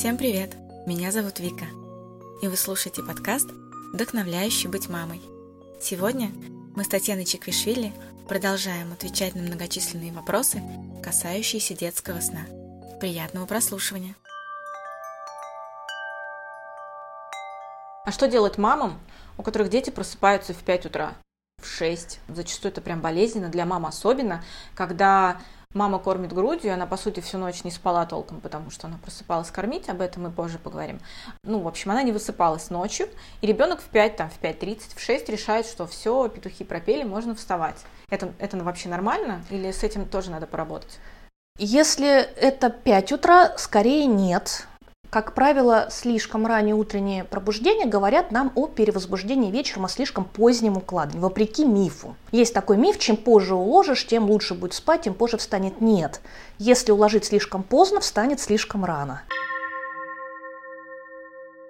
Всем привет! Меня зовут Вика, и вы слушаете подкаст «Вдохновляющий быть мамой». Сегодня мы с Татьяной Чеквишвили продолжаем отвечать на многочисленные вопросы, касающиеся детского сна. Приятного прослушивания! А что делать мамам, у которых дети просыпаются в 5 утра, в 6? Зачастую это прям болезненно, для мам особенно, когда Мама кормит грудью, она, по сути, всю ночь не спала толком, потому что она просыпалась кормить, об этом мы позже поговорим. Ну, в общем, она не высыпалась ночью, и ребенок в 5, там, в 5.30, в 6 решает, что все, петухи пропели, можно вставать. Это, это вообще нормально или с этим тоже надо поработать? Если это 5 утра, скорее нет. Как правило, слишком раннее утреннее пробуждение говорят нам о перевозбуждении вечером, о слишком позднем укладывании, вопреки мифу. Есть такой миф, чем позже уложишь, тем лучше будет спать, тем позже встанет. Нет. Если уложить слишком поздно, встанет слишком рано.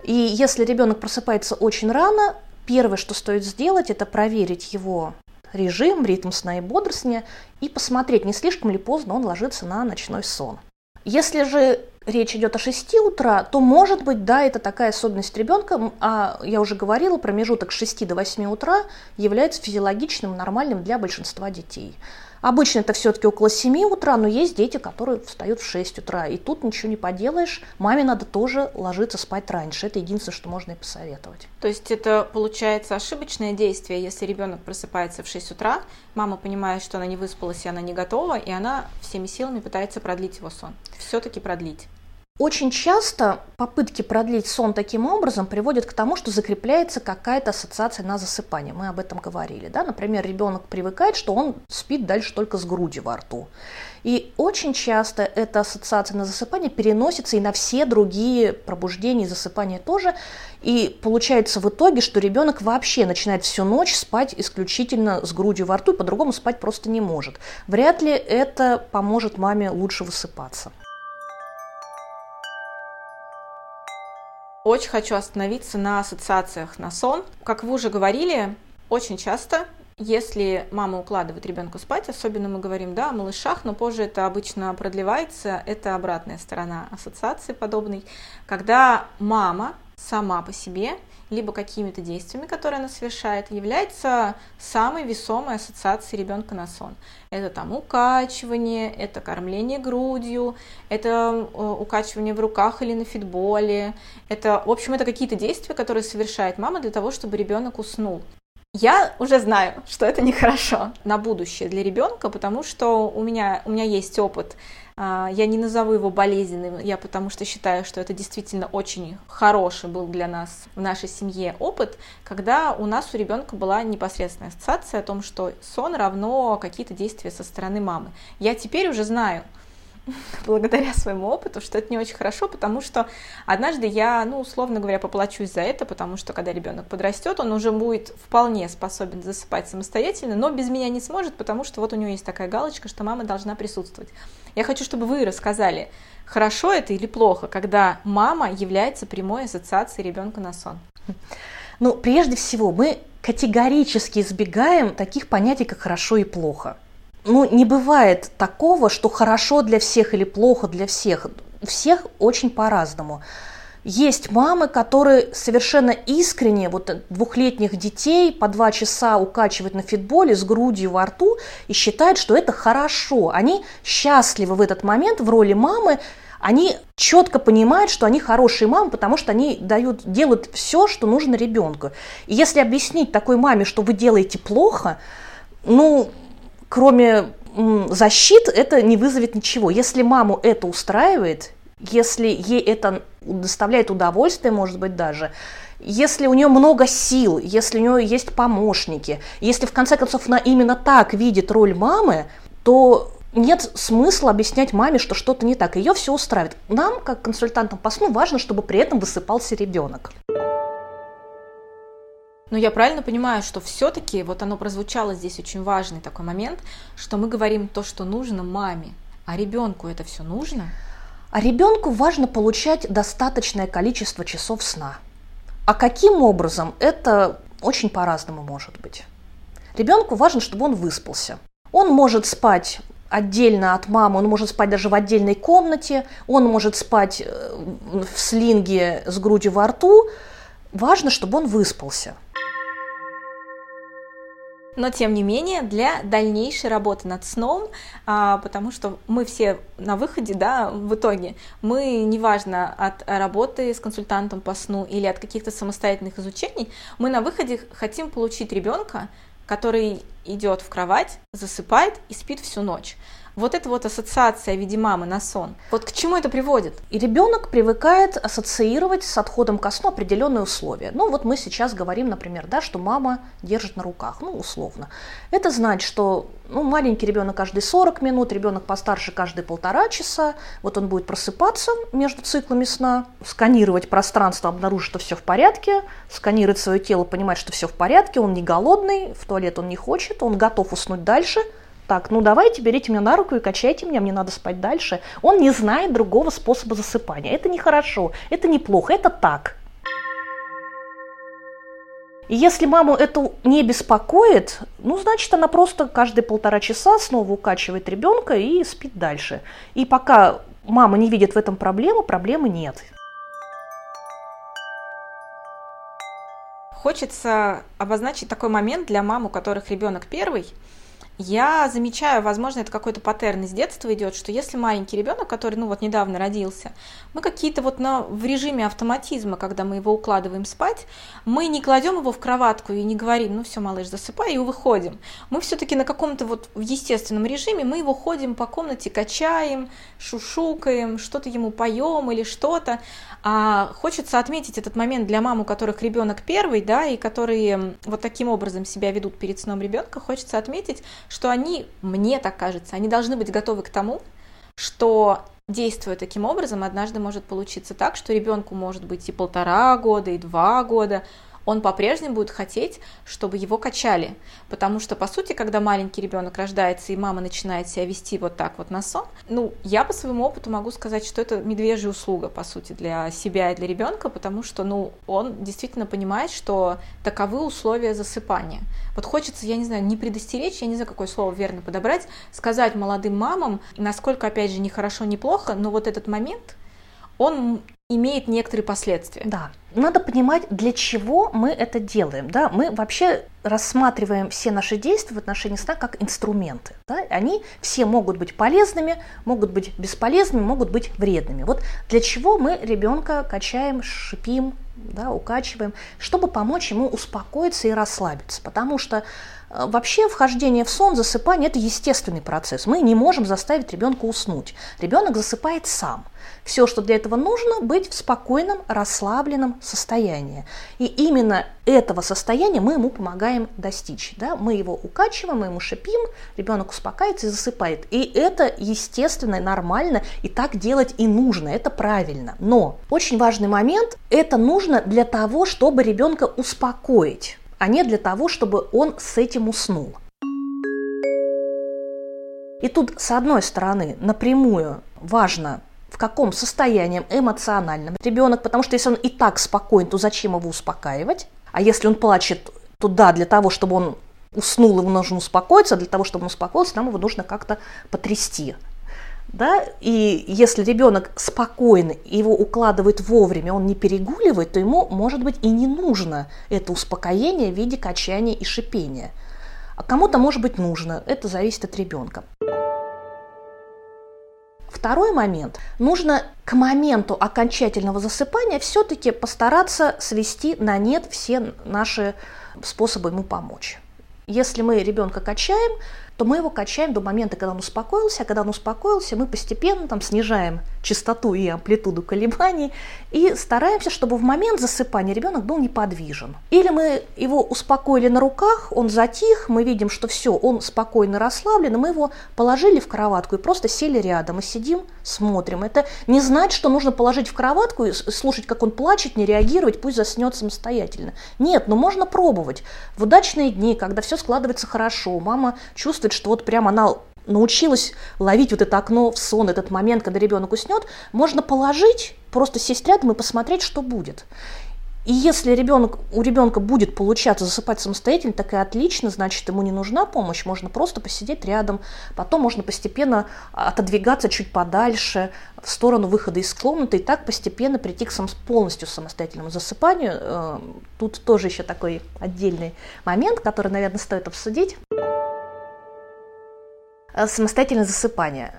И если ребенок просыпается очень рано, первое, что стоит сделать, это проверить его режим, ритм сна и бодрствования и посмотреть, не слишком ли поздно он ложится на ночной сон. Если же речь идет о 6 утра, то может быть, да, это такая особенность ребенка, а я уже говорила, промежуток с 6 до 8 утра является физиологичным, нормальным для большинства детей. Обычно это все-таки около 7 утра, но есть дети, которые встают в 6 утра. И тут ничего не поделаешь. Маме надо тоже ложиться спать раньше. Это единственное, что можно и посоветовать. То есть это получается ошибочное действие, если ребенок просыпается в 6 утра, мама понимает, что она не выспалась и она не готова, и она всеми силами пытается продлить его сон. Все-таки продлить. Очень часто попытки продлить сон таким образом приводят к тому, что закрепляется какая-то ассоциация на засыпание. Мы об этом говорили. Да? Например, ребенок привыкает, что он спит дальше только с грудью во рту. И очень часто эта ассоциация на засыпание переносится и на все другие пробуждения и засыпания тоже. И получается в итоге, что ребенок вообще начинает всю ночь спать исключительно с грудью во рту, и по-другому спать просто не может. Вряд ли это поможет маме лучше высыпаться. Очень хочу остановиться на ассоциациях на сон. Как вы уже говорили, очень часто если мама укладывает ребенка спать, особенно мы говорим да, о малышах, но позже это обычно продлевается, это обратная сторона ассоциации подобной, когда мама сама по себе либо какими-то действиями, которые она совершает, является самой весомой ассоциацией ребенка на сон. Это там укачивание, это кормление грудью, это э, укачивание в руках или на фитболе. Это, в общем, это какие-то действия, которые совершает мама для того, чтобы ребенок уснул. Я уже знаю, что это нехорошо на будущее для ребенка, потому что у меня, у меня есть опыт я не назову его болезненным, я потому что считаю, что это действительно очень хороший был для нас в нашей семье опыт, когда у нас у ребенка была непосредственная ассоциация о том, что сон равно какие-то действия со стороны мамы. Я теперь уже знаю, благодаря своему опыту, что это не очень хорошо, потому что однажды я, ну, условно говоря, поплачусь за это, потому что когда ребенок подрастет, он уже будет вполне способен засыпать самостоятельно, но без меня не сможет, потому что вот у него есть такая галочка, что мама должна присутствовать. Я хочу, чтобы вы рассказали, хорошо это или плохо, когда мама является прямой ассоциацией ребенка на сон. Ну, прежде всего, мы категорически избегаем таких понятий, как хорошо и плохо ну, не бывает такого, что хорошо для всех или плохо для всех. Всех очень по-разному. Есть мамы, которые совершенно искренне вот двухлетних детей по два часа укачивают на фитболе с грудью во рту и считают, что это хорошо. Они счастливы в этот момент в роли мамы, они четко понимают, что они хорошие мамы, потому что они дают, делают все, что нужно ребенку. И если объяснить такой маме, что вы делаете плохо, ну, кроме защит, это не вызовет ничего. Если маму это устраивает, если ей это доставляет удовольствие, может быть, даже, если у нее много сил, если у нее есть помощники, если в конце концов она именно так видит роль мамы, то нет смысла объяснять маме, что что-то не так. Ее все устраивает. Нам, как консультантам по сну, важно, чтобы при этом высыпался ребенок. Но я правильно понимаю, что все-таки вот оно прозвучало здесь очень важный такой момент, что мы говорим то, что нужно маме, а ребенку это все нужно? А ребенку важно получать достаточное количество часов сна. А каким образом? Это очень по-разному может быть. Ребенку важно, чтобы он выспался. Он может спать отдельно от мамы, он может спать даже в отдельной комнате, он может спать э, в слинге с грудью во рту. Важно, чтобы он выспался. Но, тем не менее, для дальнейшей работы над сном, а, потому что мы все на выходе, да, в итоге, мы, неважно, от работы с консультантом по сну или от каких-то самостоятельных изучений, мы на выходе хотим получить ребенка, который идет в кровать, засыпает и спит всю ночь. Вот эта вот ассоциация в виде мамы на сон, вот к чему это приводит? И ребенок привыкает ассоциировать с отходом ко сну определенные условия. Ну вот мы сейчас говорим, например, да, что мама держит на руках, ну условно. Это значит, что ну, маленький ребенок каждые 40 минут, ребенок постарше каждые полтора часа. Вот он будет просыпаться между циклами сна, сканировать пространство, обнаружить, что все в порядке, сканировать свое тело, понимать, что все в порядке, он не голодный, в туалет он не хочет, он готов уснуть дальше – так, ну давайте, берите меня на руку и качайте меня, мне надо спать дальше. Он не знает другого способа засыпания. Это нехорошо, это неплохо, это так. И если маму это не беспокоит, ну, значит, она просто каждые полтора часа снова укачивает ребенка и спит дальше. И пока мама не видит в этом проблемы, проблемы нет. Хочется обозначить такой момент для мам, у которых ребенок первый – я замечаю, возможно, это какой-то паттерн из детства идет, что если маленький ребенок, который, ну вот недавно родился, мы какие-то вот на, в режиме автоматизма, когда мы его укладываем спать, мы не кладем его в кроватку и не говорим, ну все, малыш, засыпай, и выходим. Мы все-таки на каком-то вот в естественном режиме, мы его ходим по комнате, качаем, шушукаем, что-то ему поем или что-то. А хочется отметить этот момент для мам, у которых ребенок первый, да, и которые вот таким образом себя ведут перед сном ребенка, хочется отметить, что они, мне так кажется, они должны быть готовы к тому, что действуя таким образом, однажды может получиться так, что ребенку может быть и полтора года, и два года, он по-прежнему будет хотеть, чтобы его качали. Потому что, по сути, когда маленький ребенок рождается и мама начинает себя вести вот так вот на сон, ну, я по своему опыту могу сказать, что это медвежья услуга, по сути, для себя и для ребенка, потому что, ну, он действительно понимает, что таковы условия засыпания. Вот хочется, я не знаю, не предостеречь, я не знаю, какое слово верно подобрать, сказать молодым мамам, насколько, опять же, не хорошо, не плохо, но вот этот момент, он имеет некоторые последствия. Да, надо понимать, для чего мы это делаем. Да? Мы вообще рассматриваем все наши действия в отношении сна как инструменты. Да? Они все могут быть полезными, могут быть бесполезными, могут быть вредными. Вот для чего мы ребенка качаем, шипим, да, укачиваем, чтобы помочь ему успокоиться и расслабиться. Потому что Вообще вхождение в сон, засыпание – это естественный процесс. Мы не можем заставить ребенка уснуть. Ребенок засыпает сам. Все, что для этого нужно, быть в спокойном, расслабленном состоянии. И именно этого состояния мы ему помогаем достичь. Да? Мы его укачиваем, мы ему шипим, ребенок успокаивается и засыпает. И это естественно, нормально, и так делать и нужно, это правильно. Но очень важный момент, это нужно для того, чтобы ребенка успокоить, а не для того, чтобы он с этим уснул. И тут, с одной стороны, напрямую важно в каком состоянии эмоциональном ребенок, потому что если он и так спокоен, то зачем его успокаивать? А если он плачет, то да, для того, чтобы он уснул, ему нужно успокоиться, а для того, чтобы он успокоился, нам его нужно как-то потрясти. Да? И если ребенок спокойный, его укладывает вовремя, он не перегуливает, то ему, может быть, и не нужно это успокоение в виде качания и шипения. А кому-то, может быть, нужно. Это зависит от ребенка. Второй момент. Нужно к моменту окончательного засыпания все-таки постараться свести на нет все наши способы ему помочь. Если мы ребенка качаем, то мы его качаем до момента, когда он успокоился, а когда он успокоился, мы постепенно там снижаем частоту и амплитуду колебаний и стараемся, чтобы в момент засыпания ребенок был неподвижен. Или мы его успокоили на руках, он затих, мы видим, что все, он спокойно расслаблен, и мы его положили в кроватку и просто сели рядом и сидим, смотрим. Это не значит, что нужно положить в кроватку и слушать, как он плачет, не реагировать, пусть заснет самостоятельно. Нет, но можно пробовать. В удачные дни, когда все складывается хорошо, мама чувствует, чувствует, что вот прям она научилась ловить вот это окно в сон, этот момент, когда ребенок уснет, можно положить, просто сесть рядом и посмотреть, что будет. И если ребенок, у ребенка будет получаться засыпать самостоятельно, так и отлично, значит, ему не нужна помощь, можно просто посидеть рядом, потом можно постепенно отодвигаться чуть подальше, в сторону выхода из комнаты, и так постепенно прийти к сам, полностью самостоятельному засыпанию. Э, тут тоже еще такой отдельный момент, который, наверное, стоит обсудить. Э, самостоятельное засыпание.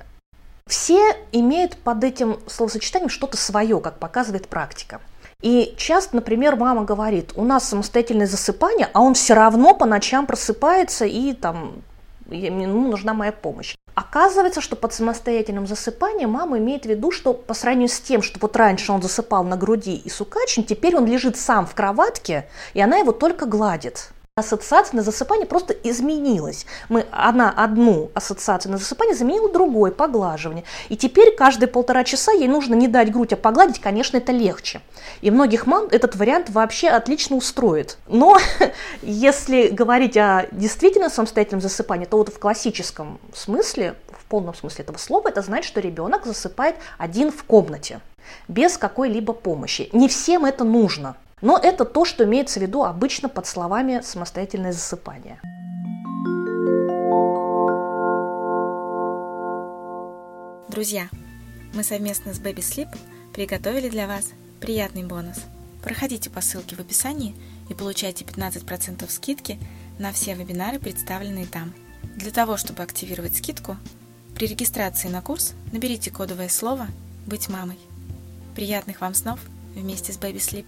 Все имеют под этим словосочетанием что-то свое, как показывает практика. И часто, например, мама говорит, у нас самостоятельное засыпание, а он все равно по ночам просыпается и там ему нужна моя помощь. Оказывается, что под самостоятельным засыпанием мама имеет в виду, что по сравнению с тем, что вот раньше он засыпал на груди и сукачен, теперь он лежит сам в кроватке, и она его только гладит ассоциация на засыпание просто изменилась. Мы, она одну ассоциацию на засыпание заменила другой, поглаживание. И теперь каждые полтора часа ей нужно не дать грудь, а погладить, конечно, это легче. И многих мам этот вариант вообще отлично устроит. Но если говорить о действительно самостоятельном засыпании, то вот в классическом смысле, в полном смысле этого слова, это значит, что ребенок засыпает один в комнате без какой-либо помощи. Не всем это нужно. Но это то, что имеется в виду обычно под словами «самостоятельное засыпание». Друзья, мы совместно с Baby Sleep приготовили для вас приятный бонус. Проходите по ссылке в описании и получайте 15% скидки на все вебинары, представленные там. Для того, чтобы активировать скидку, при регистрации на курс наберите кодовое слово «Быть мамой». Приятных вам снов вместе с Baby Sleep!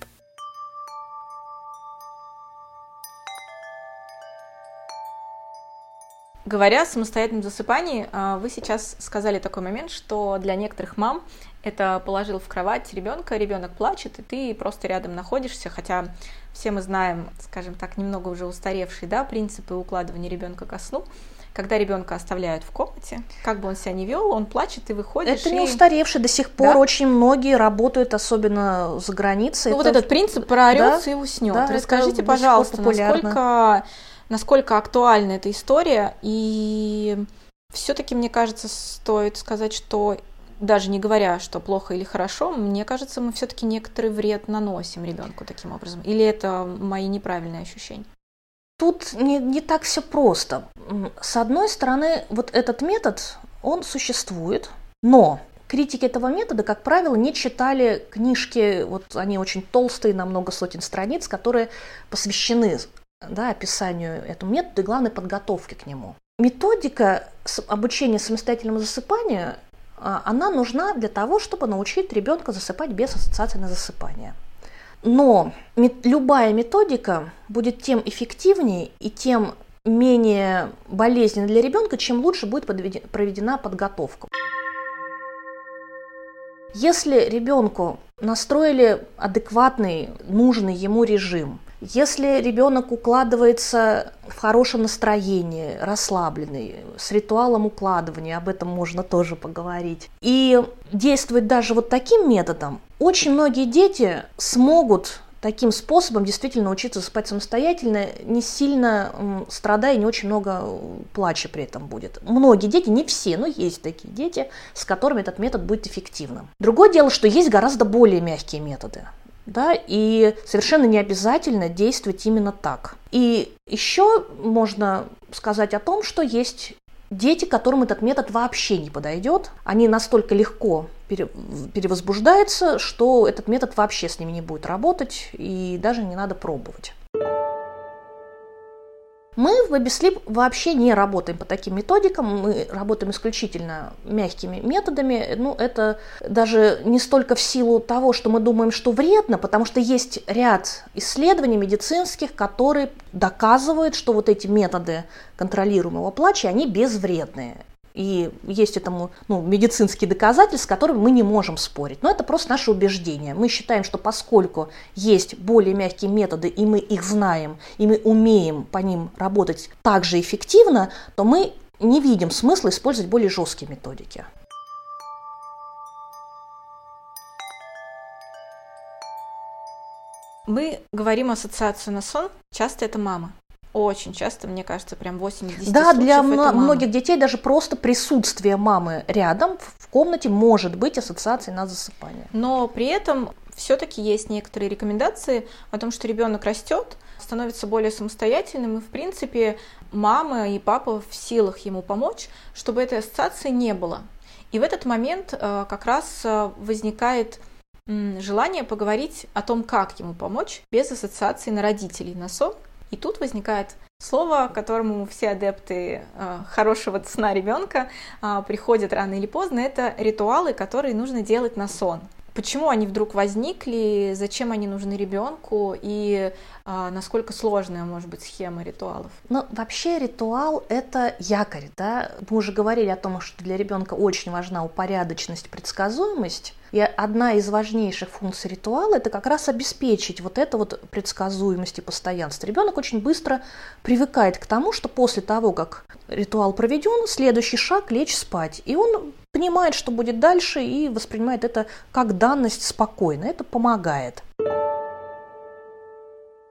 Говоря о самостоятельном засыпании, а, вы сейчас сказали такой момент, что для некоторых мам это положил в кровать ребенка, ребенок плачет, и ты просто рядом находишься, хотя все мы знаем, скажем так, немного уже устаревшие да, принципы укладывания ребенка ко сну. Когда ребенка оставляют в комнате, как бы он себя не вел, он плачет и выходит. Это и... не устаревший до сих пор. Да? Очень многие работают, особенно за границей. Ну, это... вот этот принцип проорется да? и уснет. Да, Расскажите, пожалуйста, насколько насколько актуальна эта история. И все-таки, мне кажется, стоит сказать, что даже не говоря, что плохо или хорошо, мне кажется, мы все-таки некоторый вред наносим ребенку таким образом. Или это мои неправильные ощущения? Тут не, не так все просто. С одной стороны, вот этот метод, он существует, но критики этого метода, как правило, не читали книжки, вот они очень толстые, на много сотен страниц, которые посвящены да, описанию этого метода и главной подготовки к нему. Методика обучения самостоятельному засыпанию, а, она нужна для того, чтобы научить ребенка засыпать без ассоциации на засыпание. Но любая методика будет тем эффективнее и тем менее болезненна для ребенка, чем лучше будет проведена подготовка. Если ребенку настроили адекватный, нужный ему режим, если ребенок укладывается в хорошем настроении, расслабленный, с ритуалом укладывания, об этом можно тоже поговорить, и действует даже вот таким методом, очень многие дети смогут таким способом действительно учиться спать самостоятельно, не сильно страдая, не очень много плача при этом будет. Многие дети, не все, но есть такие дети, с которыми этот метод будет эффективным. Другое дело, что есть гораздо более мягкие методы да, и совершенно не обязательно действовать именно так. И еще можно сказать о том, что есть дети, которым этот метод вообще не подойдет. Они настолько легко перевозбуждаются, что этот метод вообще с ними не будет работать, и даже не надо пробовать. Мы в BabySleep вообще не работаем по таким методикам, мы работаем исключительно мягкими методами. Ну, это даже не столько в силу того, что мы думаем, что вредно, потому что есть ряд исследований медицинских, которые доказывают, что вот эти методы контролируемого плача, они безвредные. И есть этому ну, медицинские доказательства, с которыми мы не можем спорить. Но это просто наше убеждение. Мы считаем, что поскольку есть более мягкие методы, и мы их знаем, и мы умеем по ним работать так же эффективно, то мы не видим смысла использовать более жесткие методики. Мы говорим ассоциацию на сон, часто это мама очень часто, мне кажется, прям 8 из 10 Да, для многих детей даже просто присутствие мамы рядом в комнате может быть ассоциацией на засыпание. Но при этом все-таки есть некоторые рекомендации о том, что ребенок растет, становится более самостоятельным, и, в принципе, мама и папа в силах ему помочь, чтобы этой ассоциации не было. И в этот момент э, как раз э, возникает желание поговорить о том, как ему помочь без ассоциации на родителей, на сон. И тут возникает слово, которому все адепты э, хорошего сна ребенка приходят рано или поздно, это ритуалы, которые нужно делать на сон почему они вдруг возникли, зачем они нужны ребенку и а, насколько сложная может быть схема ритуалов? Ну, вообще ритуал – это якорь, да. Мы уже говорили о том, что для ребенка очень важна упорядоченность, предсказуемость. И одна из важнейших функций ритуала – это как раз обеспечить вот эту вот предсказуемость и постоянство. Ребенок очень быстро привыкает к тому, что после того, как ритуал проведен, следующий шаг – лечь спать. И он понимает, что будет дальше, и воспринимает это как данность спокойно. Это помогает.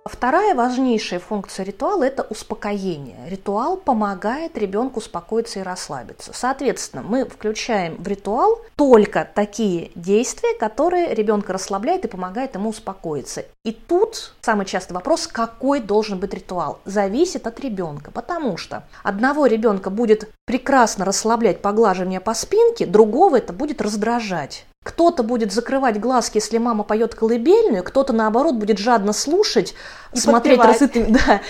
Вторая важнейшая функция ритуала – это успокоение. Ритуал помогает ребенку успокоиться и расслабиться. Соответственно, мы включаем в ритуал только такие действия, которые ребенка расслабляют и помогают ему успокоиться. И тут самый частый вопрос, какой должен быть ритуал, зависит от ребенка, потому что одного ребенка будет прекрасно расслаблять поглаживание по спинке, другого это будет раздражать. Кто-то будет закрывать глазки, если мама поет колыбельную, кто-то, наоборот, будет жадно слушать, и смотреть рассытыми... Да.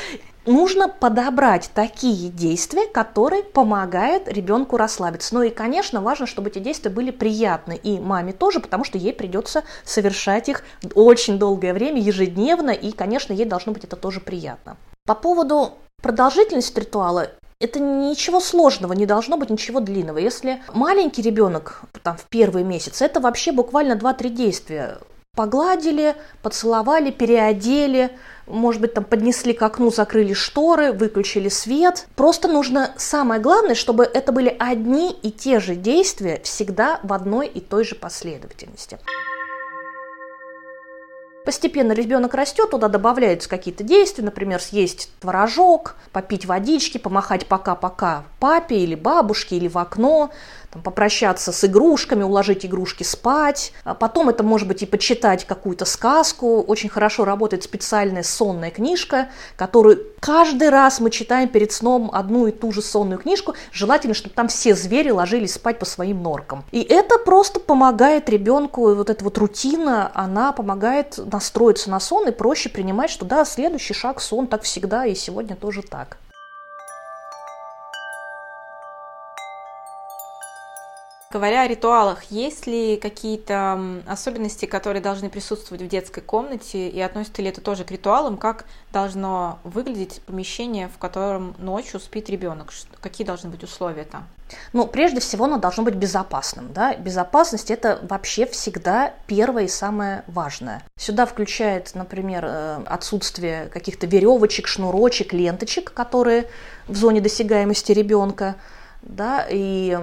Нужно подобрать такие действия, которые помогают ребенку расслабиться. Ну и, конечно, важно, чтобы эти действия были приятны и маме тоже, потому что ей придется совершать их очень долгое время, ежедневно, и, конечно, ей должно быть это тоже приятно. По поводу продолжительности ритуала, это ничего сложного, не должно быть ничего длинного. Если маленький ребенок там, в первый месяц, это вообще буквально 2-3 действия. Погладили, поцеловали, переодели, может быть, там поднесли к окну, закрыли шторы, выключили свет. Просто нужно, самое главное, чтобы это были одни и те же действия всегда в одной и той же последовательности. Постепенно ребенок растет, туда добавляются какие-то действия, например, съесть творожок, попить водички, помахать пока-пока папе или бабушке или в окно, там, попрощаться с игрушками, уложить игрушки спать. А потом это может быть и почитать какую-то сказку. Очень хорошо работает специальная сонная книжка, которую каждый раз мы читаем перед сном одну и ту же сонную книжку. Желательно, чтобы там все звери ложились спать по своим норкам. И это просто помогает ребенку, вот эта вот рутина, она помогает настроиться на сон и проще принимать, что да, следующий шаг сон так всегда и сегодня тоже так. Говоря о ритуалах, есть ли какие-то особенности, которые должны присутствовать в детской комнате, и относится ли это тоже к ритуалам, как должно выглядеть помещение, в котором ночью спит ребенок, какие должны быть условия там? Ну, прежде всего, оно должно быть безопасным. Да? Безопасность – это вообще всегда первое и самое важное. Сюда включает, например, э, отсутствие каких-то веревочек, шнурочек, ленточек, которые в зоне досягаемости ребенка – да, и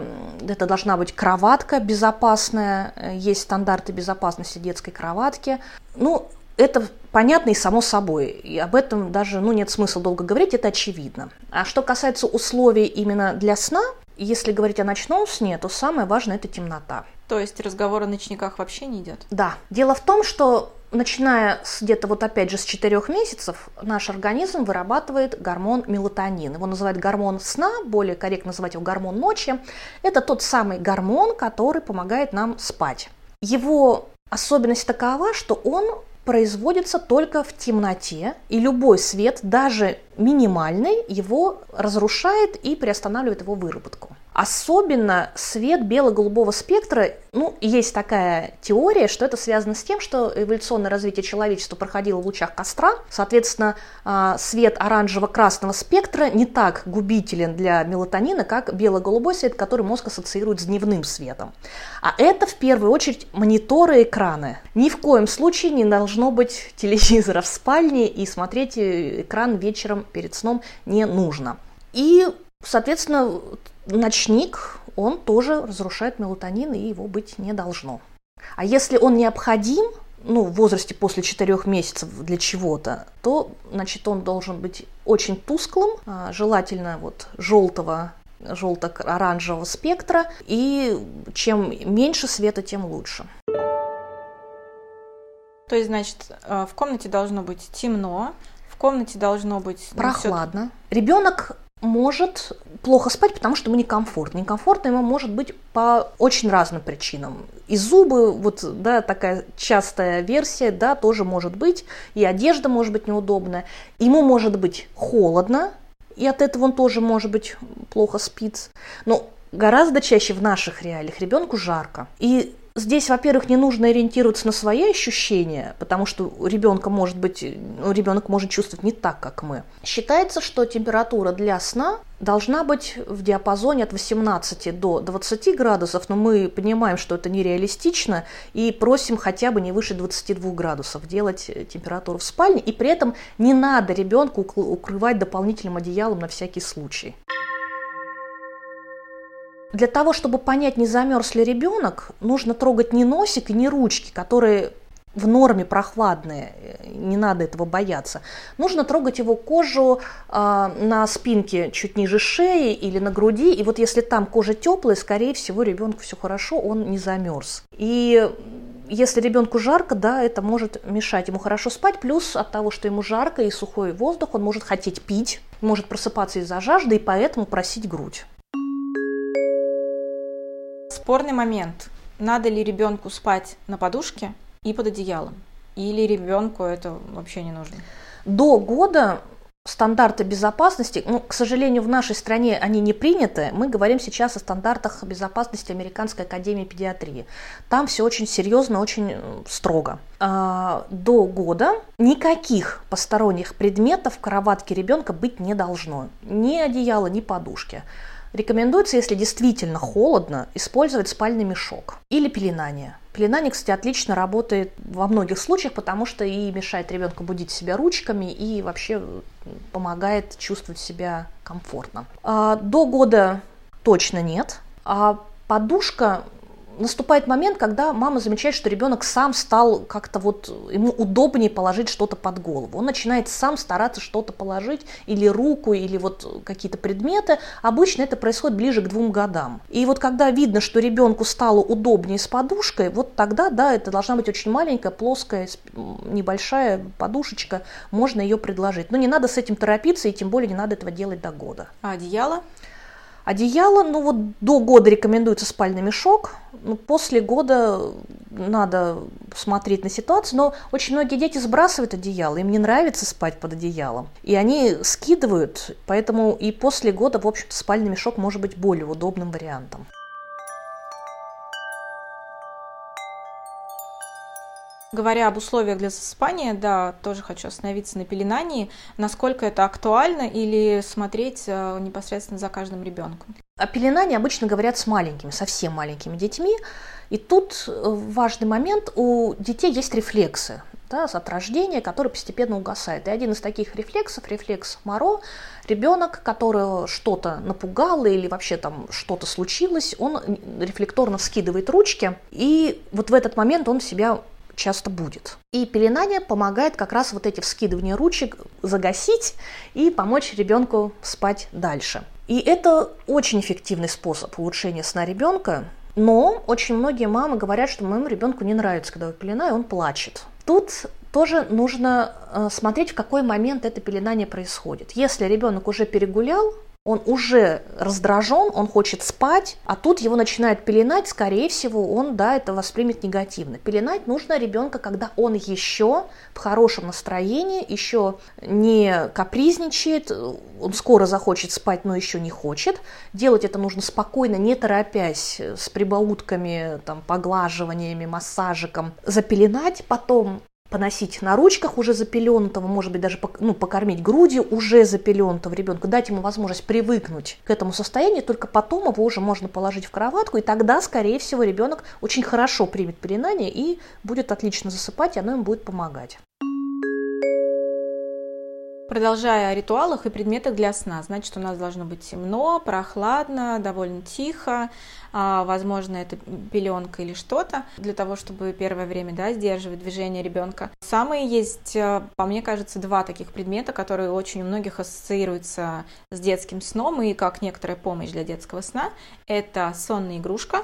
это должна быть кроватка безопасная, есть стандарты безопасности детской кроватки. Ну, это понятно и само собой, и об этом даже ну, нет смысла долго говорить, это очевидно. А что касается условий именно для сна, если говорить о ночном сне, то самое важное – это темнота. То есть разговор о ночниках вообще не идет? Да. Дело в том, что начиная с где-то вот опять же с 4 месяцев наш организм вырабатывает гормон мелатонин. Его называют гормон сна, более корректно называть его гормон ночи. Это тот самый гормон, который помогает нам спать. Его особенность такова, что он производится только в темноте, и любой свет, даже минимальный, его разрушает и приостанавливает его выработку. Особенно свет бело-голубого спектра, ну, есть такая теория, что это связано с тем, что эволюционное развитие человечества проходило в лучах костра, соответственно, а, свет оранжево-красного спектра не так губителен для мелатонина, как бело-голубой свет, который мозг ассоциирует с дневным светом. А это в первую очередь мониторы и экраны. Ни в коем случае не должно быть телевизора в спальне, и смотреть экран вечером перед сном не нужно. И, соответственно, ночник, он тоже разрушает мелатонин, и его быть не должно. А если он необходим, ну, в возрасте после 4 месяцев для чего-то, то, значит, он должен быть очень тусклым, а, желательно вот желтого желто-оранжевого спектра, и чем меньше света, тем лучше. То есть, значит, э, в комнате должно быть темно, в комнате должно быть... Ну, Прохладно. Ребенок может плохо спать, потому что ему некомфортно. Некомфортно ему может быть по очень разным причинам. И зубы, вот, да, такая частая версия, да, тоже может быть. И одежда может быть неудобная. Ему может быть холодно, и от этого он тоже, может быть, плохо спит. Но гораздо чаще в наших реалиях ребенку жарко. И Здесь, во-первых, не нужно ориентироваться на свои ощущения, потому что у ребенка может быть, ну, ребенок может чувствовать не так, как мы. Считается, что температура для сна должна быть в диапазоне от 18 до 20 градусов, но мы понимаем, что это нереалистично, и просим хотя бы не выше 22 градусов делать температуру в спальне, и при этом не надо ребенку укрывать дополнительным одеялом на всякий случай. Для того, чтобы понять, не замерз ли ребенок, нужно трогать не носик и не ручки, которые в норме прохладные, не надо этого бояться. Нужно трогать его кожу э, на спинке чуть ниже шеи или на груди. И вот если там кожа теплая, скорее всего, ребенку все хорошо, он не замерз. И если ребенку жарко, да, это может мешать ему хорошо спать. Плюс от того, что ему жарко и сухой воздух, он может хотеть пить, может просыпаться из-за жажды и поэтому просить грудь. Спорный момент. Надо ли ребенку спать на подушке и под одеялом? Или ребенку это вообще не нужно? До года стандарты безопасности, ну, к сожалению, в нашей стране они не приняты. Мы говорим сейчас о стандартах безопасности Американской академии педиатрии. Там все очень серьезно, очень строго. А, до года никаких посторонних предметов в кроватке ребенка быть не должно. Ни одеяла, ни подушки. Рекомендуется, если действительно холодно, использовать спальный мешок или пеленание. Пеленание, кстати, отлично работает во многих случаях, потому что и мешает ребенку будить себя ручками, и вообще помогает чувствовать себя комфортно. А, до года точно нет. А подушка наступает момент, когда мама замечает, что ребенок сам стал как-то вот, ему удобнее положить что-то под голову. Он начинает сам стараться что-то положить, или руку, или вот какие-то предметы. Обычно это происходит ближе к двум годам. И вот когда видно, что ребенку стало удобнее с подушкой, вот тогда, да, это должна быть очень маленькая, плоская, небольшая подушечка, можно ее предложить. Но не надо с этим торопиться, и тем более не надо этого делать до года. А одеяло? Одеяло, ну вот до года рекомендуется спальный мешок, ну, после года надо смотреть на ситуацию, но очень многие дети сбрасывают одеяло, им не нравится спать под одеялом, и они скидывают, поэтому и после года, в общем-то, спальный мешок может быть более удобным вариантом. Говоря об условиях для засыпания, да, тоже хочу остановиться на пеленании. Насколько это актуально или смотреть э, непосредственно за каждым ребенком? О пеленании обычно говорят с маленькими, совсем маленькими детьми. И тут э, важный момент, у детей есть рефлексы да, от рождения, который постепенно угасает. И один из таких рефлексов, рефлекс Моро, ребенок, которого что-то напугало или вообще там что-то случилось, он рефлекторно скидывает ручки, и вот в этот момент он себя часто будет. И пеленание помогает как раз вот эти вскидывания ручек загасить и помочь ребенку спать дальше. И это очень эффективный способ улучшения сна ребенка, но очень многие мамы говорят, что моему ребенку не нравится, когда я пеленаю, он плачет. Тут тоже нужно э, смотреть, в какой момент это пеленание происходит. Если ребенок уже перегулял, он уже раздражен, он хочет спать, а тут его начинает пеленать, скорее всего, он, да, это воспримет негативно. Пеленать нужно ребенка, когда он еще в хорошем настроении, еще не капризничает, он скоро захочет спать, но еще не хочет. Делать это нужно спокойно, не торопясь, с прибаутками, там, поглаживаниями, массажиком. Запеленать, потом поносить на ручках уже запеленутого, может быть, даже ну, покормить грудью уже запеленутого ребенка, дать ему возможность привыкнуть к этому состоянию, только потом его уже можно положить в кроватку, и тогда, скорее всего, ребенок очень хорошо примет пеленание и будет отлично засыпать, и оно ему будет помогать. Продолжая о ритуалах и предметах для сна, значит, у нас должно быть темно, прохладно, довольно тихо, а, возможно, это пеленка или что-то, для того, чтобы первое время да, сдерживать движение ребенка. Самые есть, э, по мне кажется, два таких предмета, которые очень у многих ассоциируются с детским сном и как некоторая помощь для детского сна. Это сонная игрушка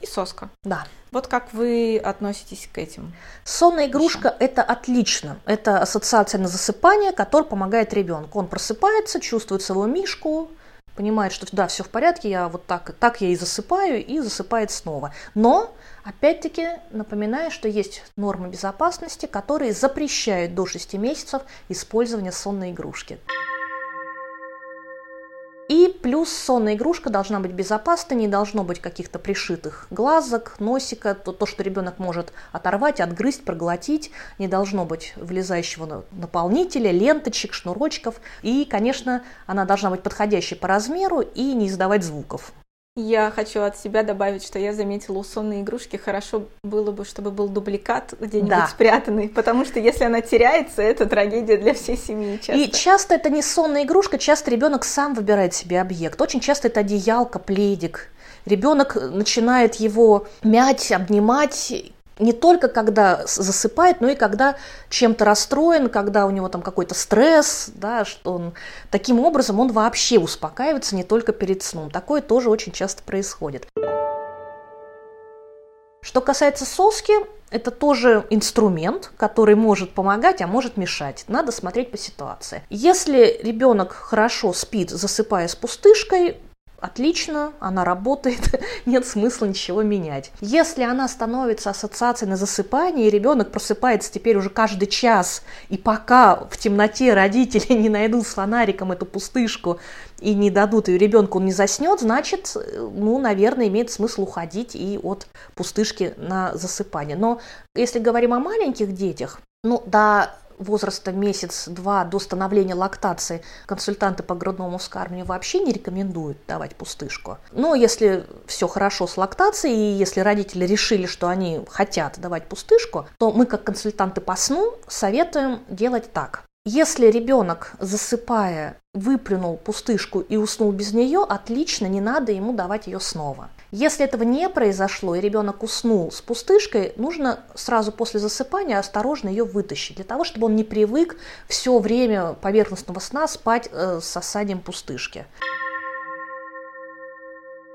и соска. Да. Вот как вы относитесь к этим? Сонная игрушка – это отлично. Это ассоциация на засыпание, которая помогает ребенку. Он просыпается, чувствует своего мишку, понимает, что да, все в порядке, я вот так, так я и засыпаю, и засыпает снова. Но, опять-таки, напоминаю, что есть нормы безопасности, которые запрещают до 6 месяцев использование сонной игрушки. И плюс сонная игрушка должна быть безопасной, не должно быть каких-то пришитых глазок, носика, то, то, что ребенок может оторвать, отгрызть, проглотить, не должно быть влезающего наполнителя, ленточек, шнурочков. И, конечно, она должна быть подходящей по размеру и не издавать звуков. Я хочу от себя добавить, что я заметила у сонной игрушки, хорошо было бы, чтобы был дубликат где-нибудь да. спрятанный, потому что если она теряется, это трагедия для всей семьи. Часто. И часто это не сонная игрушка, часто ребенок сам выбирает себе объект. Очень часто это одеялка, пледик. Ребенок начинает его мять, обнимать, не только когда засыпает, но и когда чем-то расстроен, когда у него там какой-то стресс, да, что он таким образом он вообще успокаивается не только перед сном. Такое тоже очень часто происходит. Что касается соски, это тоже инструмент, который может помогать, а может мешать. Надо смотреть по ситуации. Если ребенок хорошо спит, засыпая с пустышкой, отлично, она работает, нет смысла ничего менять. Если она становится ассоциацией на засыпание, и ребенок просыпается теперь уже каждый час, и пока в темноте родители не найдут фонариком эту пустышку и не дадут ее ребенку, он не заснет, значит, ну, наверное, имеет смысл уходить и от пустышки на засыпание. Но если говорим о маленьких детях, ну, до возраста месяц-два до становления лактации консультанты по грудному вскармливанию вообще не рекомендуют давать пустышку. Но если все хорошо с лактацией, и если родители решили, что они хотят давать пустышку, то мы как консультанты по сну советуем делать так. Если ребенок, засыпая, выплюнул пустышку и уснул без нее, отлично, не надо ему давать ее снова. Если этого не произошло и ребенок уснул с пустышкой, нужно сразу после засыпания осторожно ее вытащить, для того, чтобы он не привык все время поверхностного сна спать э, с сосанием пустышки.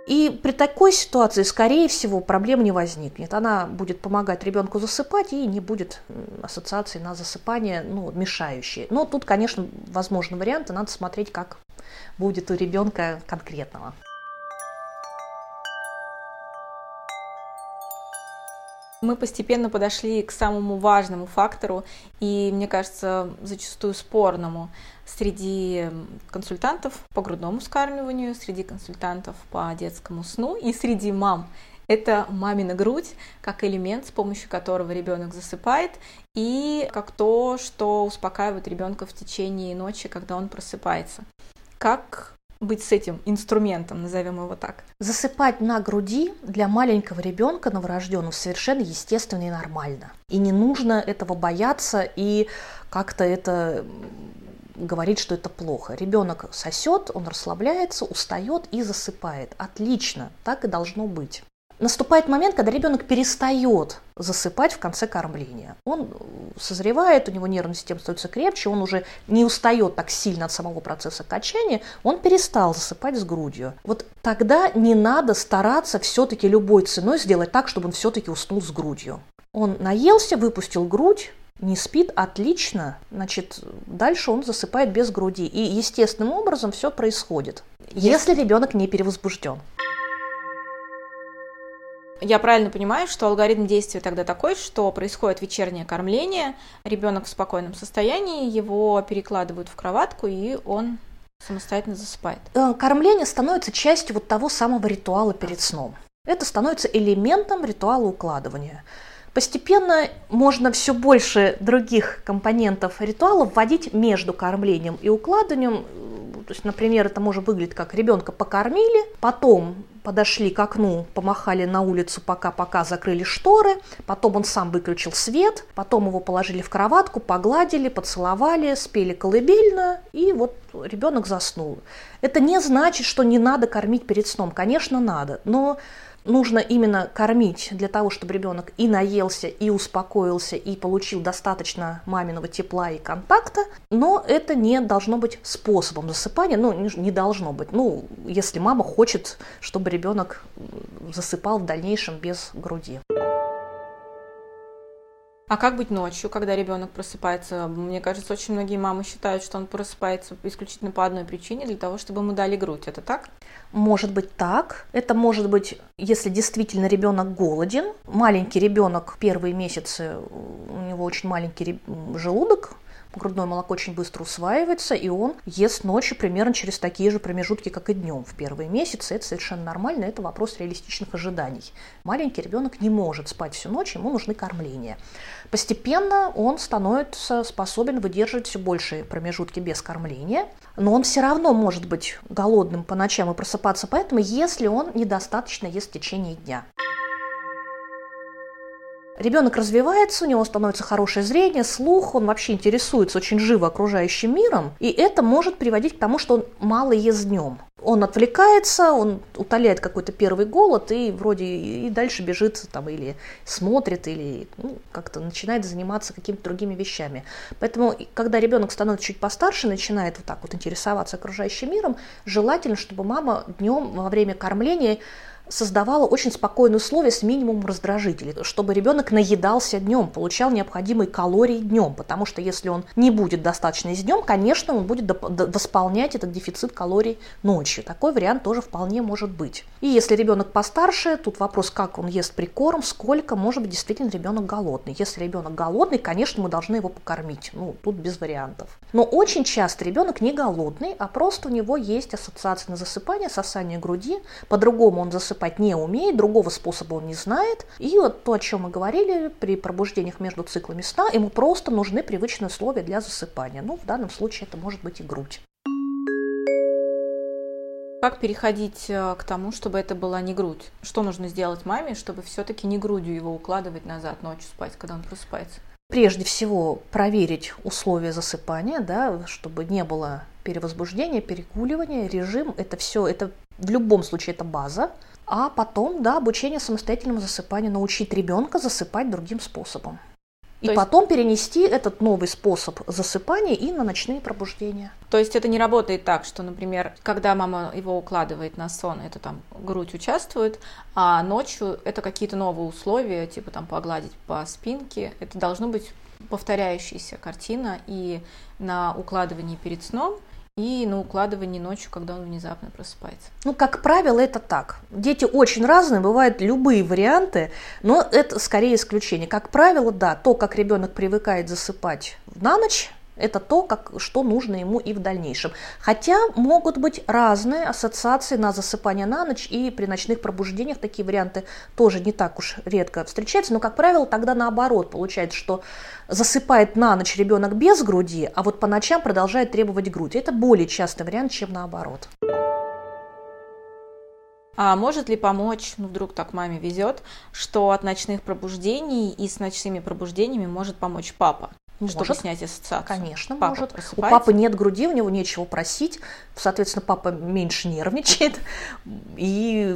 И при такой ситуации, скорее всего, проблем не возникнет. Она будет помогать ребенку засыпать и не будет ассоциации на засыпание ну, мешающие. Но тут, конечно, возможны варианты, надо смотреть, как будет у ребенка конкретного. Мы постепенно подошли к самому важному фактору и, мне кажется, зачастую спорному среди консультантов по грудному вскармливанию, среди консультантов по детскому сну и среди мам. Это мамина грудь как элемент, с помощью которого ребенок засыпает, и как то, что успокаивает ребенка в течение ночи, когда он просыпается. Как быть с этим инструментом, назовем его так. Засыпать на груди для маленького ребенка новорожденного совершенно естественно и нормально. И не нужно этого бояться и как-то это говорить, что это плохо. Ребенок сосет, он расслабляется, устает и засыпает. Отлично, так и должно быть наступает момент, когда ребенок перестает засыпать в конце кормления. Он созревает, у него нервная система становится крепче, он уже не устает так сильно от самого процесса качания, он перестал засыпать с грудью. Вот тогда не надо стараться все-таки любой ценой сделать так, чтобы он все-таки уснул с грудью. Он наелся, выпустил грудь, не спит, отлично, значит, дальше он засыпает без груди. И естественным образом все происходит, если ребенок не перевозбужден. Я правильно понимаю, что алгоритм действия тогда такой, что происходит вечернее кормление, ребенок в спокойном состоянии, его перекладывают в кроватку, и он самостоятельно засыпает. Э, кормление становится частью вот того самого ритуала перед сном. Это становится элементом ритуала укладывания. Постепенно можно все больше других компонентов ритуала вводить между кормлением и укладыванием. То есть, например, это может выглядеть как ребенка покормили, потом подошли к окну, помахали на улицу, пока-пока закрыли шторы, потом он сам выключил свет, потом его положили в кроватку, погладили, поцеловали, спели колыбельно, и вот ребенок заснул. Это не значит, что не надо кормить перед сном, конечно, надо, но нужно именно кормить для того, чтобы ребенок и наелся, и успокоился, и получил достаточно маминого тепла и контакта, но это не должно быть способом засыпания, ну, не должно быть. Ну, если мама хочет, чтобы ребенок засыпал в дальнейшем без груди. А как быть ночью, когда ребенок просыпается? Мне кажется, очень многие мамы считают, что он просыпается исключительно по одной причине, для того, чтобы ему дали грудь. Это так? Может быть так. Это может быть, если действительно ребенок голоден. Маленький ребенок первые месяцы, у него очень маленький желудок, грудное молоко очень быстро усваивается, и он ест ночью примерно через такие же промежутки, как и днем в первые месяцы. Это совершенно нормально, это вопрос реалистичных ожиданий. Маленький ребенок не может спать всю ночь, ему нужны кормления. Постепенно он становится способен выдерживать все большие промежутки без кормления, но он все равно может быть голодным по ночам и просыпаться поэтому, если он недостаточно ест в течение дня. Ребенок развивается, у него становится хорошее зрение, слух, он вообще интересуется очень живо окружающим миром, и это может приводить к тому, что он мало ест днем. Он отвлекается, он утоляет какой-то первый голод и вроде и дальше бежит там или смотрит, или ну, как-то начинает заниматься какими-то другими вещами. Поэтому, когда ребенок становится чуть постарше, начинает вот так вот интересоваться окружающим миром, желательно, чтобы мама днем во время кормления создавала очень спокойные условия с минимумом раздражителей, чтобы ребенок наедался днем, получал необходимые калории днем, потому что если он не будет достаточно есть днем, конечно, он будет восполнять этот дефицит калорий ночью. Такой вариант тоже вполне может быть. И если ребенок постарше, тут вопрос, как он ест прикорм, сколько, может быть, действительно ребенок голодный. Если ребенок голодный, конечно, мы должны его покормить. Ну, тут без вариантов. Но очень часто ребенок не голодный, а просто у него есть ассоциация на засыпание, сосание груди, по-другому он засыпает засыпать не умеет, другого способа он не знает. И вот то, о чем мы говорили при пробуждениях между циклами сна, ему просто нужны привычные условия для засыпания. Ну, в данном случае это может быть и грудь. Как переходить э, к тому, чтобы это была не грудь? Что нужно сделать маме, чтобы все-таки не грудью его укладывать назад ночью спать, когда он просыпается? Прежде всего проверить условия засыпания, да, чтобы не было перевозбуждения, перекуливания, режим. Это все, это в любом случае это база а потом, да, обучение самостоятельному засыпанию, научить ребенка засыпать другим способом. И То потом есть... перенести этот новый способ засыпания и на ночные пробуждения. То есть это не работает так, что, например, когда мама его укладывает на сон, это там грудь участвует, а ночью это какие-то новые условия, типа там погладить по спинке. Это должно быть повторяющаяся картина и на укладывании перед сном – и на укладывание ночью, когда он внезапно просыпается. Ну, как правило, это так. Дети очень разные, бывают любые варианты, но это скорее исключение. Как правило, да, то, как ребенок привыкает засыпать на ночь, это то, как, что нужно ему и в дальнейшем. Хотя могут быть разные ассоциации на засыпание на ночь, и при ночных пробуждениях такие варианты тоже не так уж редко встречаются, но, как правило, тогда наоборот получается, что засыпает на ночь ребенок без груди, а вот по ночам продолжает требовать грудь. Это более частый вариант, чем наоборот. А может ли помочь, ну вдруг так маме везет, что от ночных пробуждений и с ночными пробуждениями может помочь папа? Может, чтобы снять ассоциацию. Конечно, папа может. У папы нет груди, у него нечего просить, соответственно, папа меньше нервничает. И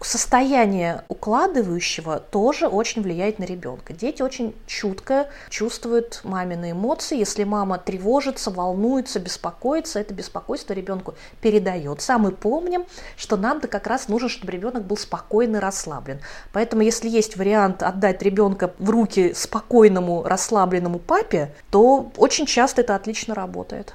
состояние укладывающего тоже очень влияет на ребенка. Дети очень чутко чувствуют мамины эмоции. Если мама тревожится, волнуется, беспокоится, это беспокойство ребенку передается. А мы помним, что нам-то как раз нужно, чтобы ребенок был спокойный, расслаблен. Поэтому, если есть вариант отдать ребенка в руки спокойному, расслабленному папе, то очень часто это отлично работает.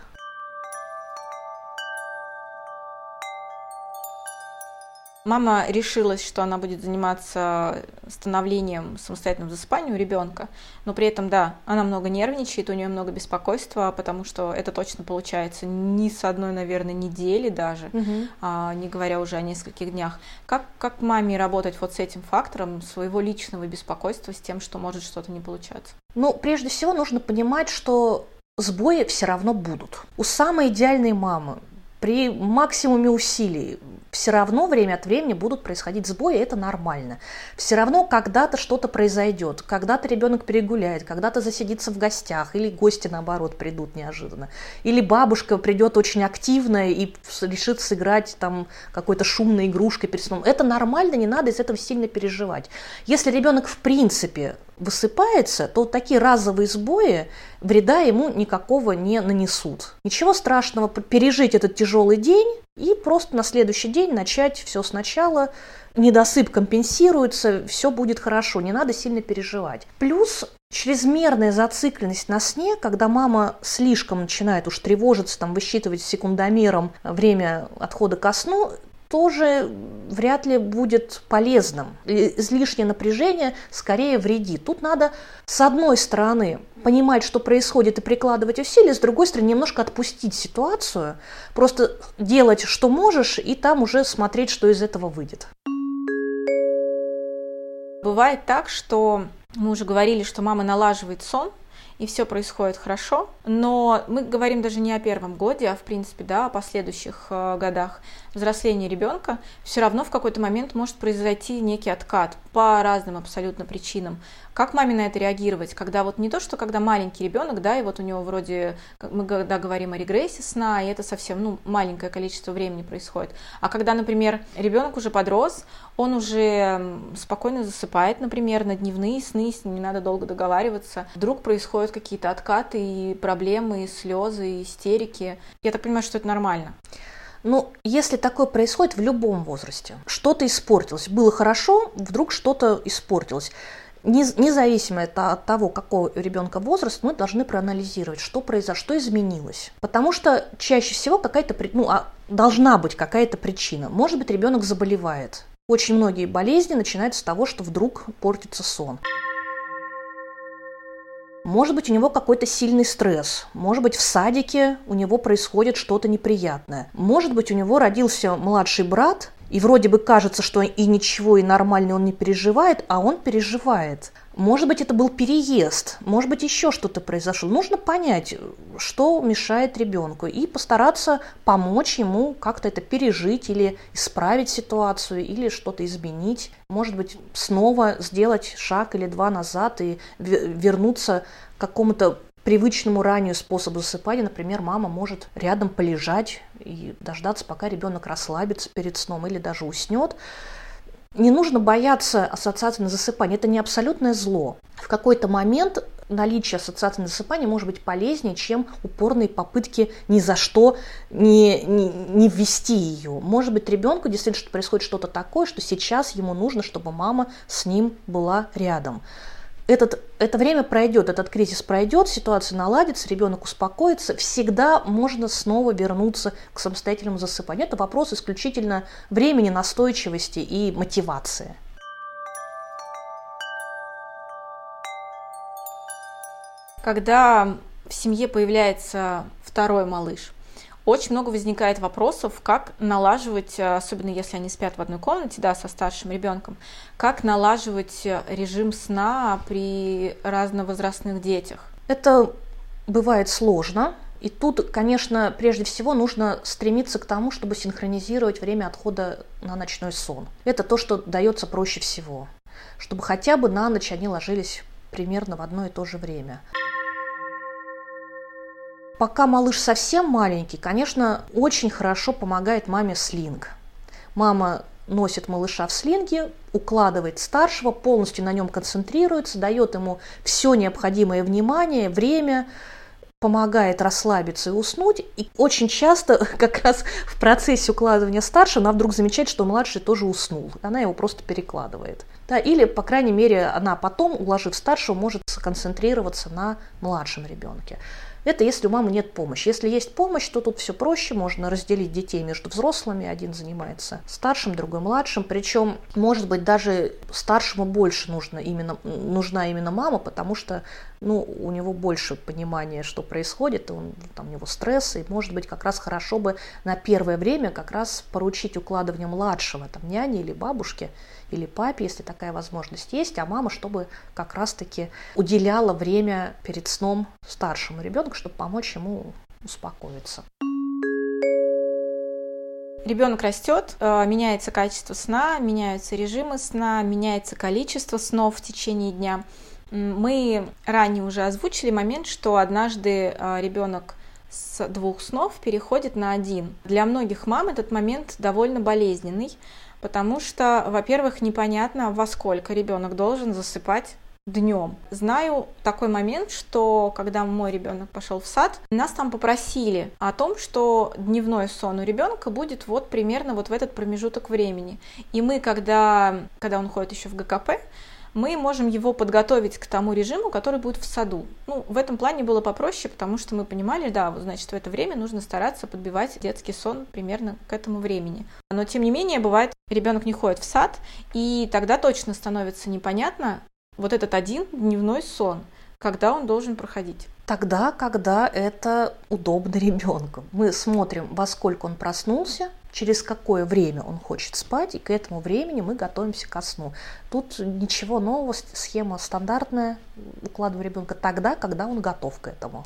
Мама решилась, что она будет заниматься становлением самостоятельного засыпания у ребенка, но при этом, да, она много нервничает, у нее много беспокойства, потому что это точно получается не с одной, наверное, недели даже, угу. а, не говоря уже о нескольких днях. Как, как маме работать вот с этим фактором своего личного беспокойства, с тем, что может что-то не получаться? Ну, прежде всего нужно понимать, что сбои все равно будут. У самой идеальной мамы при максимуме усилий Все равно время от времени будут происходить сбои, это нормально. Все равно когда-то что-то произойдет, когда-то ребенок перегуляет, когда-то засидится в гостях, или гости, наоборот, придут неожиданно. Или бабушка придет очень активная и решит сыграть там какой-то шумной игрушкой перед сном. Это нормально, не надо из этого сильно переживать. Если ребенок в принципе высыпается, то вот такие разовые сбои вреда ему никакого не нанесут. Ничего страшного, пережить этот тяжелый день и просто на следующий день начать все сначала, недосып компенсируется, все будет хорошо, не надо сильно переживать. Плюс чрезмерная зацикленность на сне, когда мама слишком начинает уж тревожиться, там, высчитывать секундомером время отхода ко сну, тоже вряд ли будет полезным. Излишнее напряжение скорее вредит. Тут надо, с одной стороны, понимать, что происходит, и прикладывать усилия, с другой стороны, немножко отпустить ситуацию, просто делать, что можешь, и там уже смотреть, что из этого выйдет. Бывает так, что мы уже говорили, что мама налаживает сон, и все происходит хорошо, но мы говорим даже не о первом годе, а в принципе, да, о последующих э, годах взросления ребенка, все равно в какой-то момент может произойти некий откат по разным абсолютно причинам. Как маме на это реагировать, когда вот не то, что когда маленький ребенок, да, и вот у него вроде, мы когда говорим о регрессе сна, и это совсем, ну, маленькое количество времени происходит, а когда, например, ребенок уже подрос, он уже спокойно засыпает, например, на дневные сны, с ним не надо долго договариваться, вдруг происходят какие-то откаты и проблемы, и слезы, и истерики. Я так понимаю, что это нормально. Ну, если такое происходит в любом возрасте, что-то испортилось, было хорошо, вдруг что-то испортилось. Независимо от того, какого у ребенка возраст, мы должны проанализировать, что произошло, что изменилось. Потому что чаще всего какая-то, ну, а должна быть какая-то причина. Может быть, ребенок заболевает. Очень многие болезни начинаются с того, что вдруг портится сон. Может быть, у него какой-то сильный стресс. Может быть, в садике у него происходит что-то неприятное. Может быть, у него родился младший брат, и вроде бы кажется, что и ничего, и нормально он не переживает, а он переживает. Может быть, это был переезд, может быть, еще что-то произошло. Нужно понять, что мешает ребенку, и постараться помочь ему как-то это пережить или исправить ситуацию, или что-то изменить. Может быть, снова сделать шаг или два назад и вернуться к какому-то привычному ранее способу засыпания, например, мама может рядом полежать и дождаться, пока ребенок расслабится перед сном или даже уснет. Не нужно бояться ассоциации на засыпание. Это не абсолютное зло. В какой-то момент наличие ассоциации на засыпание может быть полезнее, чем упорные попытки ни за что не, не, не ввести ее. Может быть, ребенку действительно происходит что-то такое, что сейчас ему нужно, чтобы мама с ним была рядом этот, это время пройдет, этот кризис пройдет, ситуация наладится, ребенок успокоится, всегда можно снова вернуться к самостоятельному засыпанию. Это вопрос исключительно времени, настойчивости и мотивации. Когда в семье появляется второй малыш, очень много возникает вопросов, как налаживать, э, особенно если они спят в одной комнате, да, со старшим ребенком, как налаживать э, режим сна при разновозрастных детях. Это бывает сложно, и тут, конечно, прежде всего нужно стремиться к тому, чтобы синхронизировать время отхода на ночной сон. Это то, что дается проще всего, чтобы хотя бы на ночь они ложились примерно в одно и то же время. Пока малыш совсем маленький, конечно, очень хорошо помогает маме слинг. Мама носит малыша в слинге, укладывает старшего, полностью на нем концентрируется, дает ему все необходимое внимание, время, помогает расслабиться и уснуть. И очень часто как раз в процессе укладывания старшего она вдруг замечает, что младший тоже уснул. Она его просто перекладывает. Да, или, по крайней мере, она потом, уложив старшего, может сконцентрироваться на младшем ребенке. Это если у мамы нет помощи. Если есть помощь, то тут все проще, можно разделить детей между взрослыми, один занимается старшим, другой младшим. Причем, может быть, даже старшему больше нужно именно, нужна именно мама, потому что ну, у него больше понимания, что происходит, он, там, у него стресс, и, может быть, как раз хорошо бы на первое время как раз поручить укладывание младшего, там, няне или бабушке, или папе, если такая возможность есть, а мама, чтобы как раз-таки уделяла время перед сном старшему ребенку, чтобы помочь ему успокоиться. Ребенок растет, э, меняется качество сна, меняются режимы сна, меняется количество снов в течение дня. Мы ранее уже озвучили момент, что однажды э, ребенок с двух снов переходит на один. Для многих мам этот момент довольно болезненный, потому что, во-первых, непонятно, во сколько ребенок должен засыпать днем. Знаю такой момент, что когда мой ребенок пошел в сад, нас там попросили о том, что дневной сон у ребенка будет вот примерно вот в этот промежуток времени. И мы, когда, когда он ходит еще в ГКП, мы можем его подготовить к тому режиму, который будет в саду. Ну, в этом плане было попроще, потому что мы понимали, да, значит, в это время нужно стараться подбивать детский сон примерно к этому времени. Но, тем не менее, бывает, ребенок не ходит в сад, и тогда точно становится непонятно вот этот один дневной сон, когда он должен проходить. Тогда, когда это удобно ребенку. Мы смотрим, во сколько он проснулся, через какое время он хочет спать, и к этому времени мы готовимся ко сну. Тут ничего нового, схема стандартная, укладываем ребенка тогда, когда он готов к этому.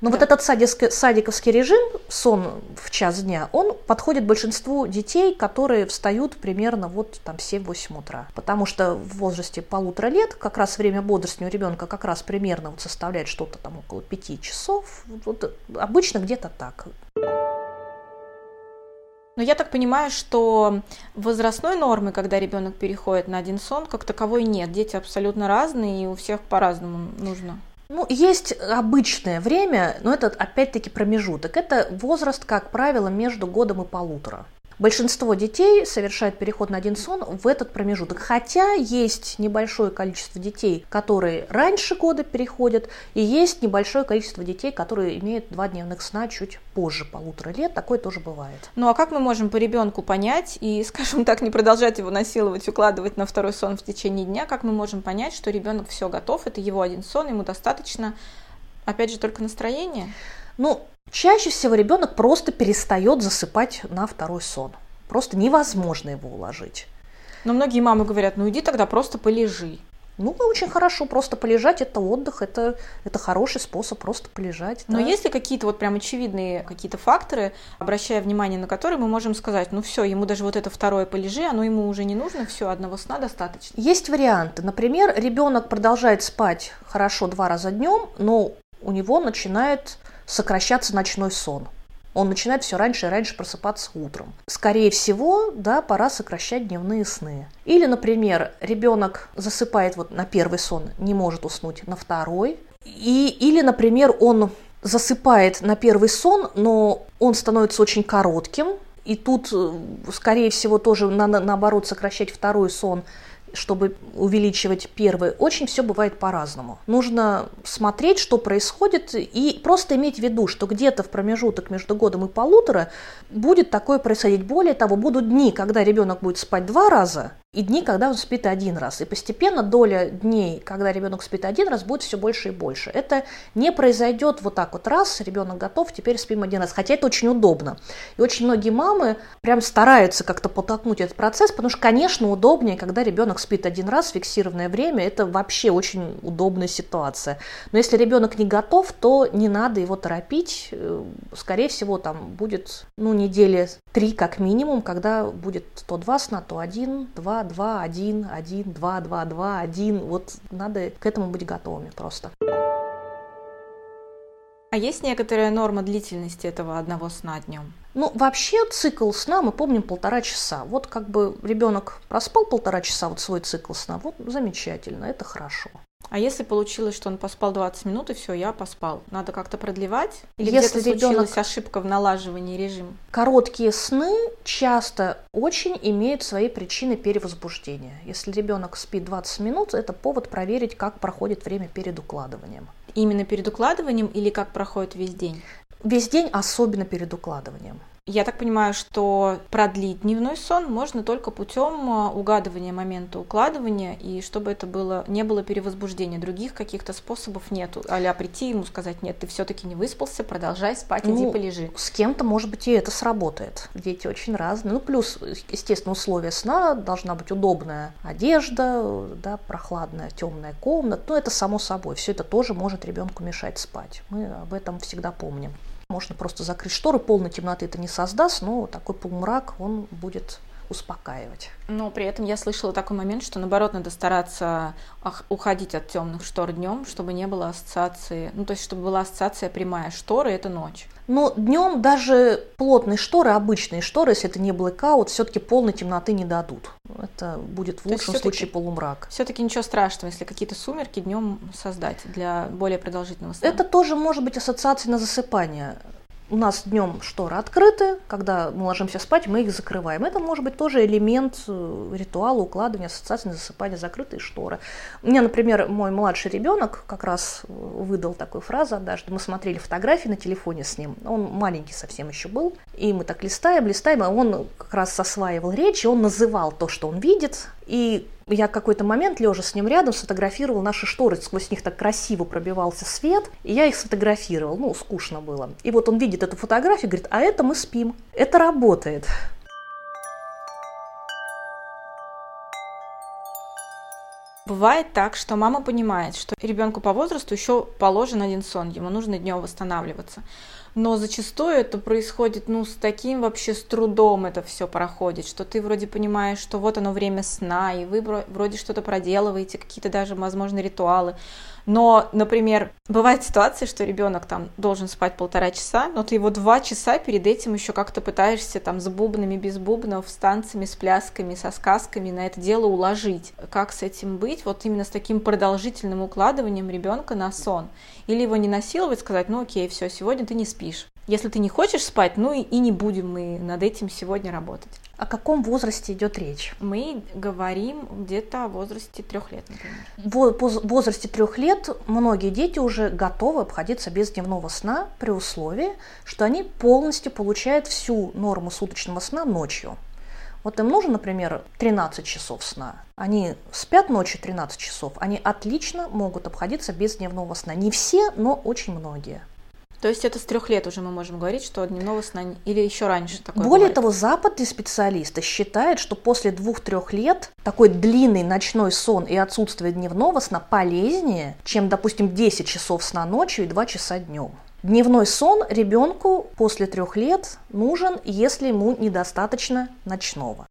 Но да. вот этот садиковский, садиковский режим, сон в час дня, он подходит большинству детей, которые встают примерно вот там 7-8 утра. Потому что в возрасте полутора лет как раз время бодрствования у ребенка как раз примерно вот составляет что-то там около 5 часов. Вот обычно где-то так. Но я так понимаю, что возрастной нормы, когда ребенок переходит на один сон, как таковой нет. Дети абсолютно разные, и у всех по-разному нужно. Ну, есть обычное время, но это опять-таки промежуток. Это возраст, как правило, между годом и полутора. Большинство детей совершает переход на один сон в этот промежуток. Хотя есть небольшое количество детей, которые раньше года переходят, и есть небольшое количество детей, которые имеют два дневных сна чуть позже полутора лет. Такое тоже бывает. Ну а как мы можем по ребенку понять и, скажем так, не продолжать его насиловать, укладывать на второй сон в течение дня? Как мы можем понять, что ребенок все готов, это его один сон, ему достаточно, опять же, только настроение? Ну, Чаще всего ребенок просто перестает засыпать на второй сон. Просто невозможно его уложить. Но многие мамы говорят, ну иди тогда просто полежи. Ну, очень хорошо, просто полежать – это отдых, это, это хороший способ просто полежать. Но да. есть ли какие-то вот прям очевидные какие-то факторы, обращая внимание на которые мы можем сказать, ну все, ему даже вот это второе полежи, оно ему уже не нужно, все, одного сна достаточно? Есть варианты. Например, ребенок продолжает спать хорошо два раза днем, но у него начинает сокращаться ночной сон. Он начинает все раньше и раньше просыпаться утром. Скорее всего, да, пора сокращать дневные сны. Или, например, ребенок засыпает вот на первый сон, не может уснуть на второй. И, или, например, он засыпает на первый сон, но он становится очень коротким, и тут, э, скорее всего, тоже надо, наоборот, сокращать второй сон чтобы увеличивать первый, очень все бывает по-разному. Нужно смотреть, что происходит, и просто иметь в виду, что где-то в промежуток между годом и полутора будет такое происходить. Более того, будут дни, когда ребенок будет спать два раза, и дни, когда он спит один раз. И постепенно доля дней, когда ребенок спит один раз, будет все больше и больше. Это не произойдет вот так вот раз, ребенок готов, теперь спим один раз. Хотя это очень удобно. И очень многие мамы прям стараются как-то подтолкнуть этот процесс, потому что, конечно, удобнее, когда ребенок спит один раз, фиксированное время, это вообще очень удобная ситуация. Но если ребенок не готов, то не надо его торопить. Э, скорее всего, там будет, ну, недели три как минимум, когда будет то два сна, то один, два, 2, 1, 1, 2, 2, 2, 1. Вот надо к этому быть готовыми просто. А есть некоторая норма длительности этого одного сна днем? Ну, вообще цикл сна мы помним полтора часа. Вот как бы ребенок проспал полтора часа вот свой цикл сна, вот замечательно, это хорошо. А если получилось, что он поспал 20 минут, и все, я поспал, надо как-то продлевать? Или если где-то случилась ошибка в налаживании режима? Короткие сны часто очень имеют свои причины перевозбуждения. Если ребенок спит 20 минут, это повод проверить, как проходит время перед укладыванием. Именно перед укладыванием или как проходит весь день? Весь день, особенно перед укладыванием. Я так понимаю, что продлить дневной сон можно только путем а, угадывания момента укладывания, и чтобы это было, не было перевозбуждения. Других каких-то способов нету. а прийти ему сказать, нет, ты все-таки не выспался, продолжай спать, ну, иди полежи. С кем-то, может быть, и это сработает. Дети очень разные. Ну, плюс, естественно, условия сна, должна быть удобная одежда, да, прохладная темная комната. Ну, это само собой. Все это тоже может ребенку мешать спать. Мы об этом всегда помним. Можно просто закрыть шторы, полной темноты это не создаст, но такой полумрак, он будет успокаивать. Но при этом я слышала такой момент, что наоборот надо стараться уходить от темных штор днем, чтобы не было ассоциации, ну то есть чтобы была ассоциация прямая, шторы это ночь. Но днем даже плотные шторы, обычные шторы, если это не blackout, все-таки полной темноты не дадут. Это будет в лучшем случае полумрак. Все-таки ничего страшного, если какие-то сумерки днем создать для более продолжительного сна. Это тоже может быть ассоциация на засыпание у нас днем шторы открыты, когда мы ложимся спать, мы их закрываем. Это может быть тоже элемент э, ритуала укладывания, ассоциации засыпания, закрытые шторы. Меня, например, мой младший ребенок как раз э, выдал такую фразу однажды. Мы смотрели фотографии на телефоне с ним. Он маленький совсем еще был. И мы так листаем, листаем, а он как раз осваивал речь, и он называл то, что он видит. И я какой-то момент, лежа с ним рядом, сфотографировал наши шторы, сквозь них так красиво пробивался свет, и я их сфотографировал, ну, скучно было. И вот он видит эту фотографию, говорит, а это мы спим, это работает. Бывает так, что мама понимает, что ребенку по возрасту еще положен один сон, ему нужно днем восстанавливаться но зачастую это происходит, ну, с таким вообще с трудом это все проходит, что ты вроде понимаешь, что вот оно время сна, и вы вроде что-то проделываете, какие-то даже, возможно, ритуалы, но, например, бывает ситуация, что ребенок там должен спать полтора часа, но ты его два часа перед этим еще как-то пытаешься там с бубнами, без бубнов, с танцами, с плясками, со сказками на это дело уложить. Как с этим быть? Вот именно с таким продолжительным укладыванием ребенка на сон. Или его не насиловать, сказать, ну окей, все, сегодня ты не спишь. Если ты не хочешь спать, ну и, и не будем мы над этим сегодня работать. О каком возрасте идет речь? Мы говорим где-то о возрасте трех лет, например. В возрасте трех лет многие дети уже готовы обходиться без дневного сна при условии, что они полностью получают всю норму суточного сна ночью. Вот им нужно, например, 13 часов сна. Они спят ночью 13 часов, они отлично могут обходиться без дневного сна. Не все, но очень многие. То есть это с трех лет уже мы можем говорить, что дневного сна или еще раньше такое Более бывает. того, западные специалисты считают, что после двух-трех лет такой длинный ночной сон и отсутствие дневного сна полезнее, чем, допустим, 10 часов сна ночью и 2 часа днем. Дневной сон ребенку после трех лет нужен, если ему недостаточно ночного.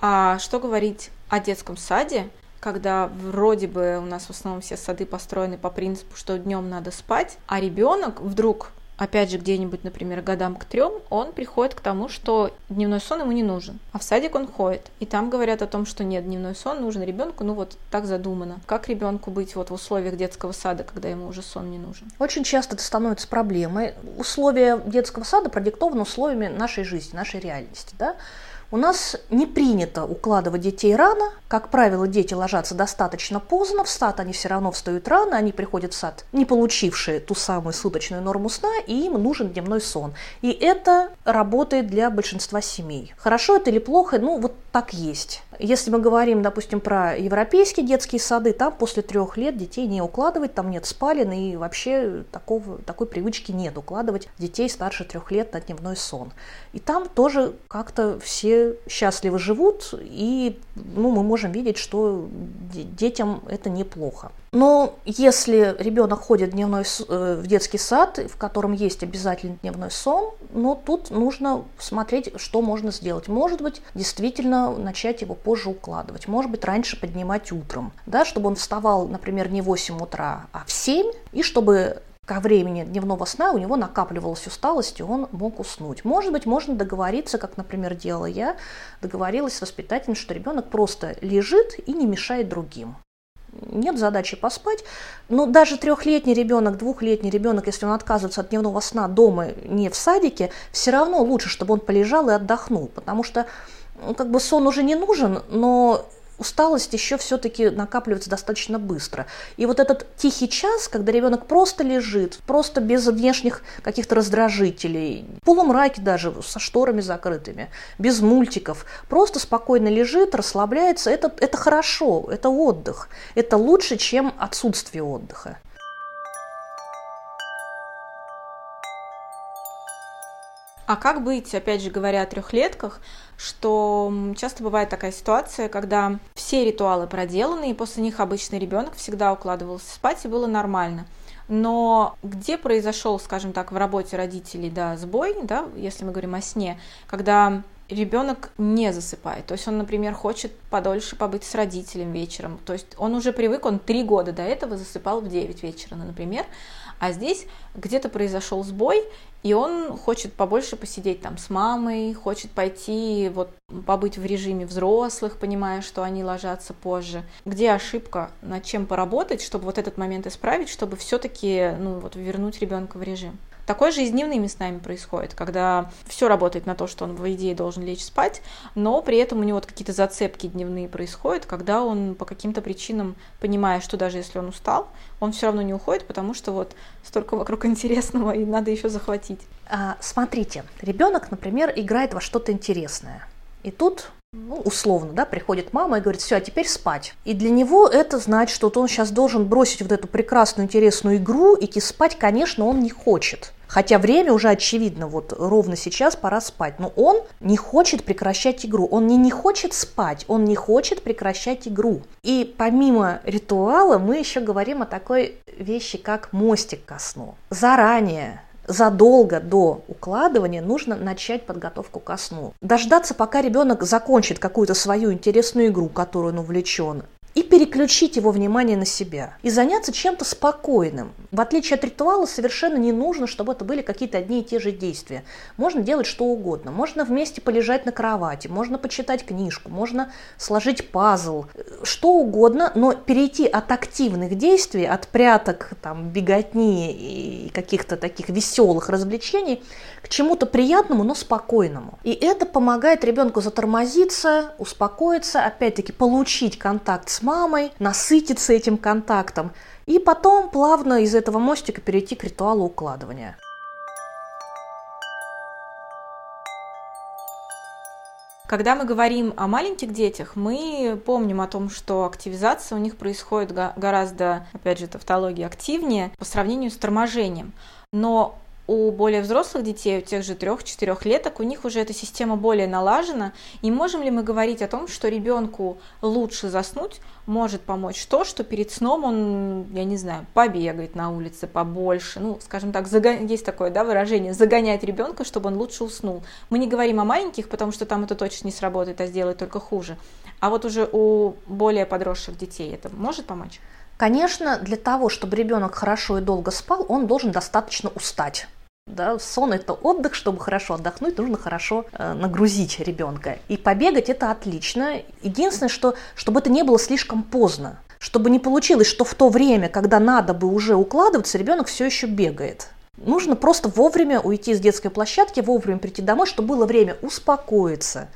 А что говорить о детском саде? Когда вроде бы у нас в основном все сады построены по принципу, что днем надо спать, а ребенок вдруг опять же, где-нибудь, например, годам к трем, он приходит к тому, что дневной сон ему не нужен. А в садик он ходит. И там говорят о том, что нет, дневной сон нужен ребенку, ну вот так задумано. Как ребенку быть вот в условиях детского сада, когда ему уже сон не нужен? Очень часто это становится проблемой. Условия детского сада продиктованы условиями нашей жизни, нашей реальности. Да? У нас не принято укладывать детей рано. Как правило, дети ложатся достаточно поздно. В сад они все равно встают рано. Они приходят в сад, не получившие ту самую суточную норму сна, и им нужен дневной сон. И это работает для большинства семей. Хорошо это или плохо, ну вот так есть. Если мы говорим, допустим, про европейские детские сады, там после трех лет детей не укладывать, там нет спален, и вообще такого, такой привычки нет укладывать детей старше трех лет на дневной сон. И там тоже как-то все счастливо живут, и ну, мы можем видеть, что детям это неплохо. Но если ребенок ходит в, дневной, э, в детский сад, в котором есть обязательно дневной сон, ну тут нужно смотреть, что можно сделать. Может быть, действительно начать его позже укладывать. Может быть, раньше поднимать утром, да, чтобы он вставал, например, не в 8 утра, а в 7, и чтобы ко времени дневного сна у него накапливалась усталость, и он мог уснуть. Может быть, можно договориться, как, например, делала я, договорилась с воспитательницей, что ребенок просто лежит и не мешает другим нет задачи поспать. Но даже трехлетний ребенок, двухлетний ребенок, если он отказывается от дневного сна дома, не в садике, все равно лучше, чтобы он полежал и отдохнул, потому что ну, как бы сон уже не нужен, но усталость еще все-таки накапливается достаточно быстро. И вот этот тихий час, когда ребенок просто лежит, просто без внешних каких-то раздражителей, в полумраке даже, со шторами закрытыми, без мультиков, просто спокойно лежит, расслабляется, это, это хорошо, это отдых. Это лучше, чем отсутствие отдыха. А как быть, опять же говоря о трехлетках, что часто бывает такая ситуация, когда все ритуалы проделаны, и после них обычный ребенок всегда укладывался спать, и было нормально. Но где произошел, скажем так, в работе родителей, да, сбой, да, если мы говорим о сне, когда ребенок не засыпает. То есть он, например, хочет подольше побыть с родителем вечером. То есть он уже привык, он три года до этого засыпал в 9 вечера, например. А здесь где-то произошел сбой, и он хочет побольше посидеть там с мамой, хочет пойти вот побыть в режиме взрослых, понимая, что они ложатся позже. Где ошибка, над чем поработать, чтобы вот этот момент исправить, чтобы все-таки ну, вот, вернуть ребенка в режим. Такое же и с дневными снами происходит, когда все работает на то, что он, в идее, должен лечь спать, но при этом у него вот какие-то зацепки дневные происходят, когда он по каким-то причинам, понимая, что даже если он устал, он все равно не уходит, потому что вот столько вокруг интересного, и надо еще захватить. А, смотрите, ребенок, например, играет во что-то интересное. И тут ну, условно, да, приходит мама и говорит, все, а теперь спать. И для него это значит, что он сейчас должен бросить вот эту прекрасную, интересную игру, идти спать, конечно, он не хочет. Хотя время уже очевидно, вот ровно сейчас пора спать. Но он не хочет прекращать игру. Он не не хочет спать, он не хочет прекращать игру. И помимо ритуала мы еще говорим о такой вещи, как мостик ко сну. Заранее задолго до укладывания нужно начать подготовку ко сну. Дождаться, пока ребенок закончит какую-то свою интересную игру, которую он увлечен, и переключить его внимание на себя. И заняться чем-то спокойным. В отличие от ритуала, совершенно не нужно, чтобы это были какие-то одни и те же действия. Можно делать что угодно. Можно вместе полежать на кровати, можно почитать книжку, можно сложить пазл, что угодно, но перейти от активных действий, от пряток, там, беготни и каких-то таких веселых развлечений к чему-то приятному, но спокойному. И это помогает ребенку затормозиться, успокоиться, опять-таки получить контакт с мамой, насытиться этим контактом, и потом плавно из этого мостика перейти к ритуалу укладывания. Когда мы говорим о маленьких детях, мы помним о том, что активизация у них происходит гораздо, опять же, тавтология активнее по сравнению с торможением. Но у более взрослых детей, у тех же трех-четырех леток, у них уже эта система более налажена. И можем ли мы говорить о том, что ребенку лучше заснуть может помочь то, что перед сном он, я не знаю, побегает на улице побольше, ну, скажем так, загон... есть такое да, выражение, загонять ребенка, чтобы он лучше уснул. Мы не говорим о маленьких, потому что там это точно не сработает, а сделает только хуже. А вот уже у более подросших детей это может помочь? Конечно, для того, чтобы ребенок хорошо и долго спал, он должен достаточно устать. Да, сон это отдых, чтобы хорошо отдохнуть, нужно хорошо э, нагрузить ребенка. И побегать это отлично. Единственное, что чтобы это не было слишком поздно, чтобы не получилось, что в то время, когда надо бы уже укладываться, ребенок все еще бегает. Нужно просто вовремя уйти с детской площадки, вовремя прийти домой, чтобы было время успокоиться,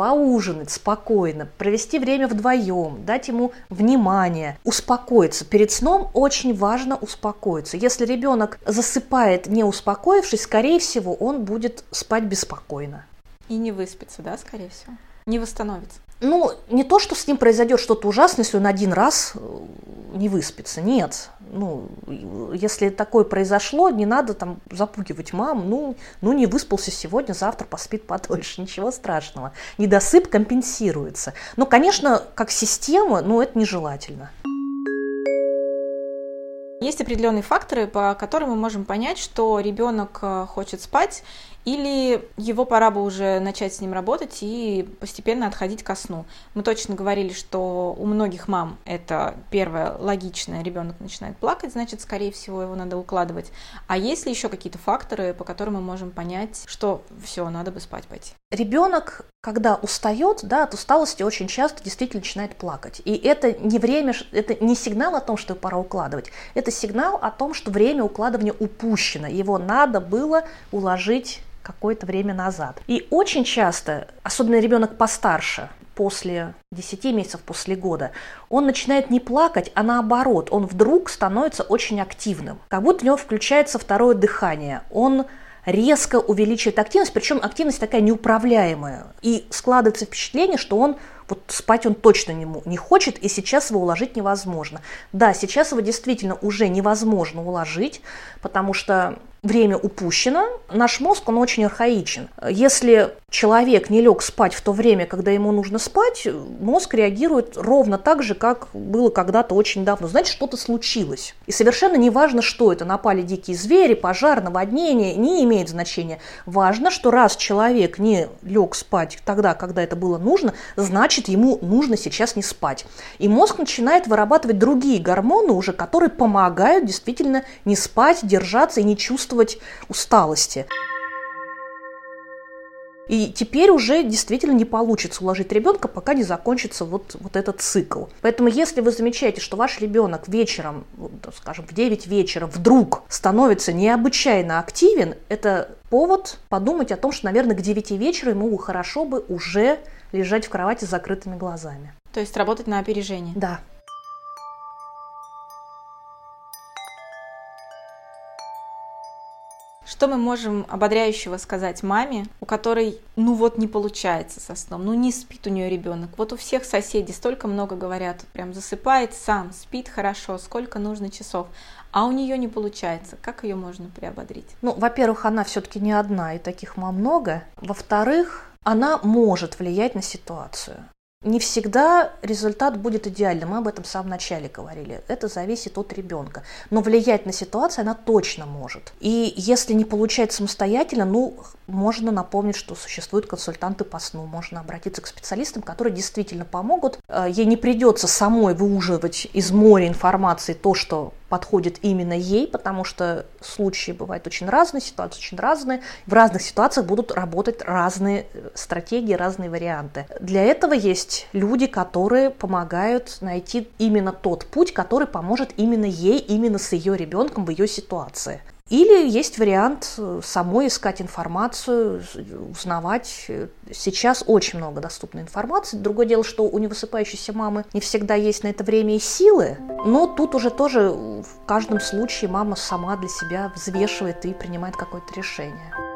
поужинать спокойно, провести время вдвоем, дать ему внимание, успокоиться. Перед сном очень важно успокоиться. Если ребенок засыпает не успокоившись, скорее всего, он будет спать беспокойно. И не выспится, да, скорее всего? Не восстановится. Ну, не то, что с ним произойдет что-то ужасное, если он один раз э, не выспится. Нет. Ну, если такое произошло, не надо там запугивать мам. Ну, ну, не выспался сегодня, завтра поспит подольше. Ничего страшного. Недосып компенсируется. Но, конечно, как система, ну, это нежелательно. Есть определенные факторы, по которым мы можем понять, что ребенок э, хочет спать, или его пора бы уже начать с ним работать и постепенно отходить ко сну. Мы точно говорили, что у многих мам это первое логичное, ребенок начинает плакать, значит, скорее всего, его надо укладывать. А есть ли еще какие-то факторы, по которым мы можем понять, что все, надо бы спать пойти? Ребенок, когда устает, да, от усталости очень часто действительно начинает плакать. И это не время, это не сигнал о том, что пора укладывать, это сигнал о том, что время укладывания упущено. Его надо было уложить какое-то время назад. И очень часто, особенно ребенок постарше, после 10 месяцев, после года, он начинает не плакать, а наоборот, он вдруг становится очень активным. Как будто у него включается второе дыхание. Он резко увеличивает активность, причем активность такая неуправляемая. И складывается впечатление, что он вот спать он точно не, не хочет, и сейчас его уложить невозможно. Да, сейчас его действительно уже невозможно уложить, потому что время упущено. Наш мозг, он очень архаичен. Если человек не лег спать в то время, когда ему нужно спать, мозг реагирует ровно так же, как было когда-то очень давно. Значит, что-то случилось. И совершенно не важно, что это. Напали дикие звери, пожар, наводнение, не имеет значения. Важно, что раз человек не лег спать тогда, когда это было нужно, значит, ему нужно сейчас не спать. И мозг начинает вырабатывать другие гормоны уже, которые помогают действительно не спать, держаться и не чувствовать усталости. И теперь уже действительно не получится уложить ребенка, пока не закончится вот, вот этот цикл. Поэтому если вы замечаете, что ваш ребенок вечером, скажем, в 9 вечера вдруг становится необычайно активен, это повод подумать о том, что, наверное, к 9 вечера ему хорошо бы уже лежать в кровати с закрытыми глазами. То есть работать на опережение. Да. Что мы можем ободряющего сказать маме, у которой, ну вот, не получается со сном, ну не спит у нее ребенок. Вот у всех соседей столько много говорят, прям засыпает сам, спит хорошо, сколько нужно часов, а у нее не получается. Как ее можно приободрить? Ну, во-первых, она все-таки не одна, и таких мам много. Во-вторых, она может влиять на ситуацию. Не всегда результат будет идеальным, мы об этом в самом начале говорили. Это зависит от ребенка. Но влиять на ситуацию она точно может. И если не получается самостоятельно, ну, можно напомнить, что существуют консультанты по сну. Можно обратиться к специалистам, которые действительно помогут. Э, ей не придется самой выуживать из моря информации то, что подходит именно ей, потому что случаи бывают очень разные, ситуации очень разные. В разных ситуациях будут работать разные э, стратегии, разные варианты. Для этого есть люди, которые помогают найти именно тот путь, который поможет именно ей, именно с ее ребенком в ее ситуации. Или есть вариант э, самой искать информацию, узнавать. Сейчас очень много доступной информации. Другое дело, что у невысыпающейся мамы не всегда есть на это время и силы, но тут уже тоже в каждом случае мама сама для себя взвешивает и принимает какое-то решение.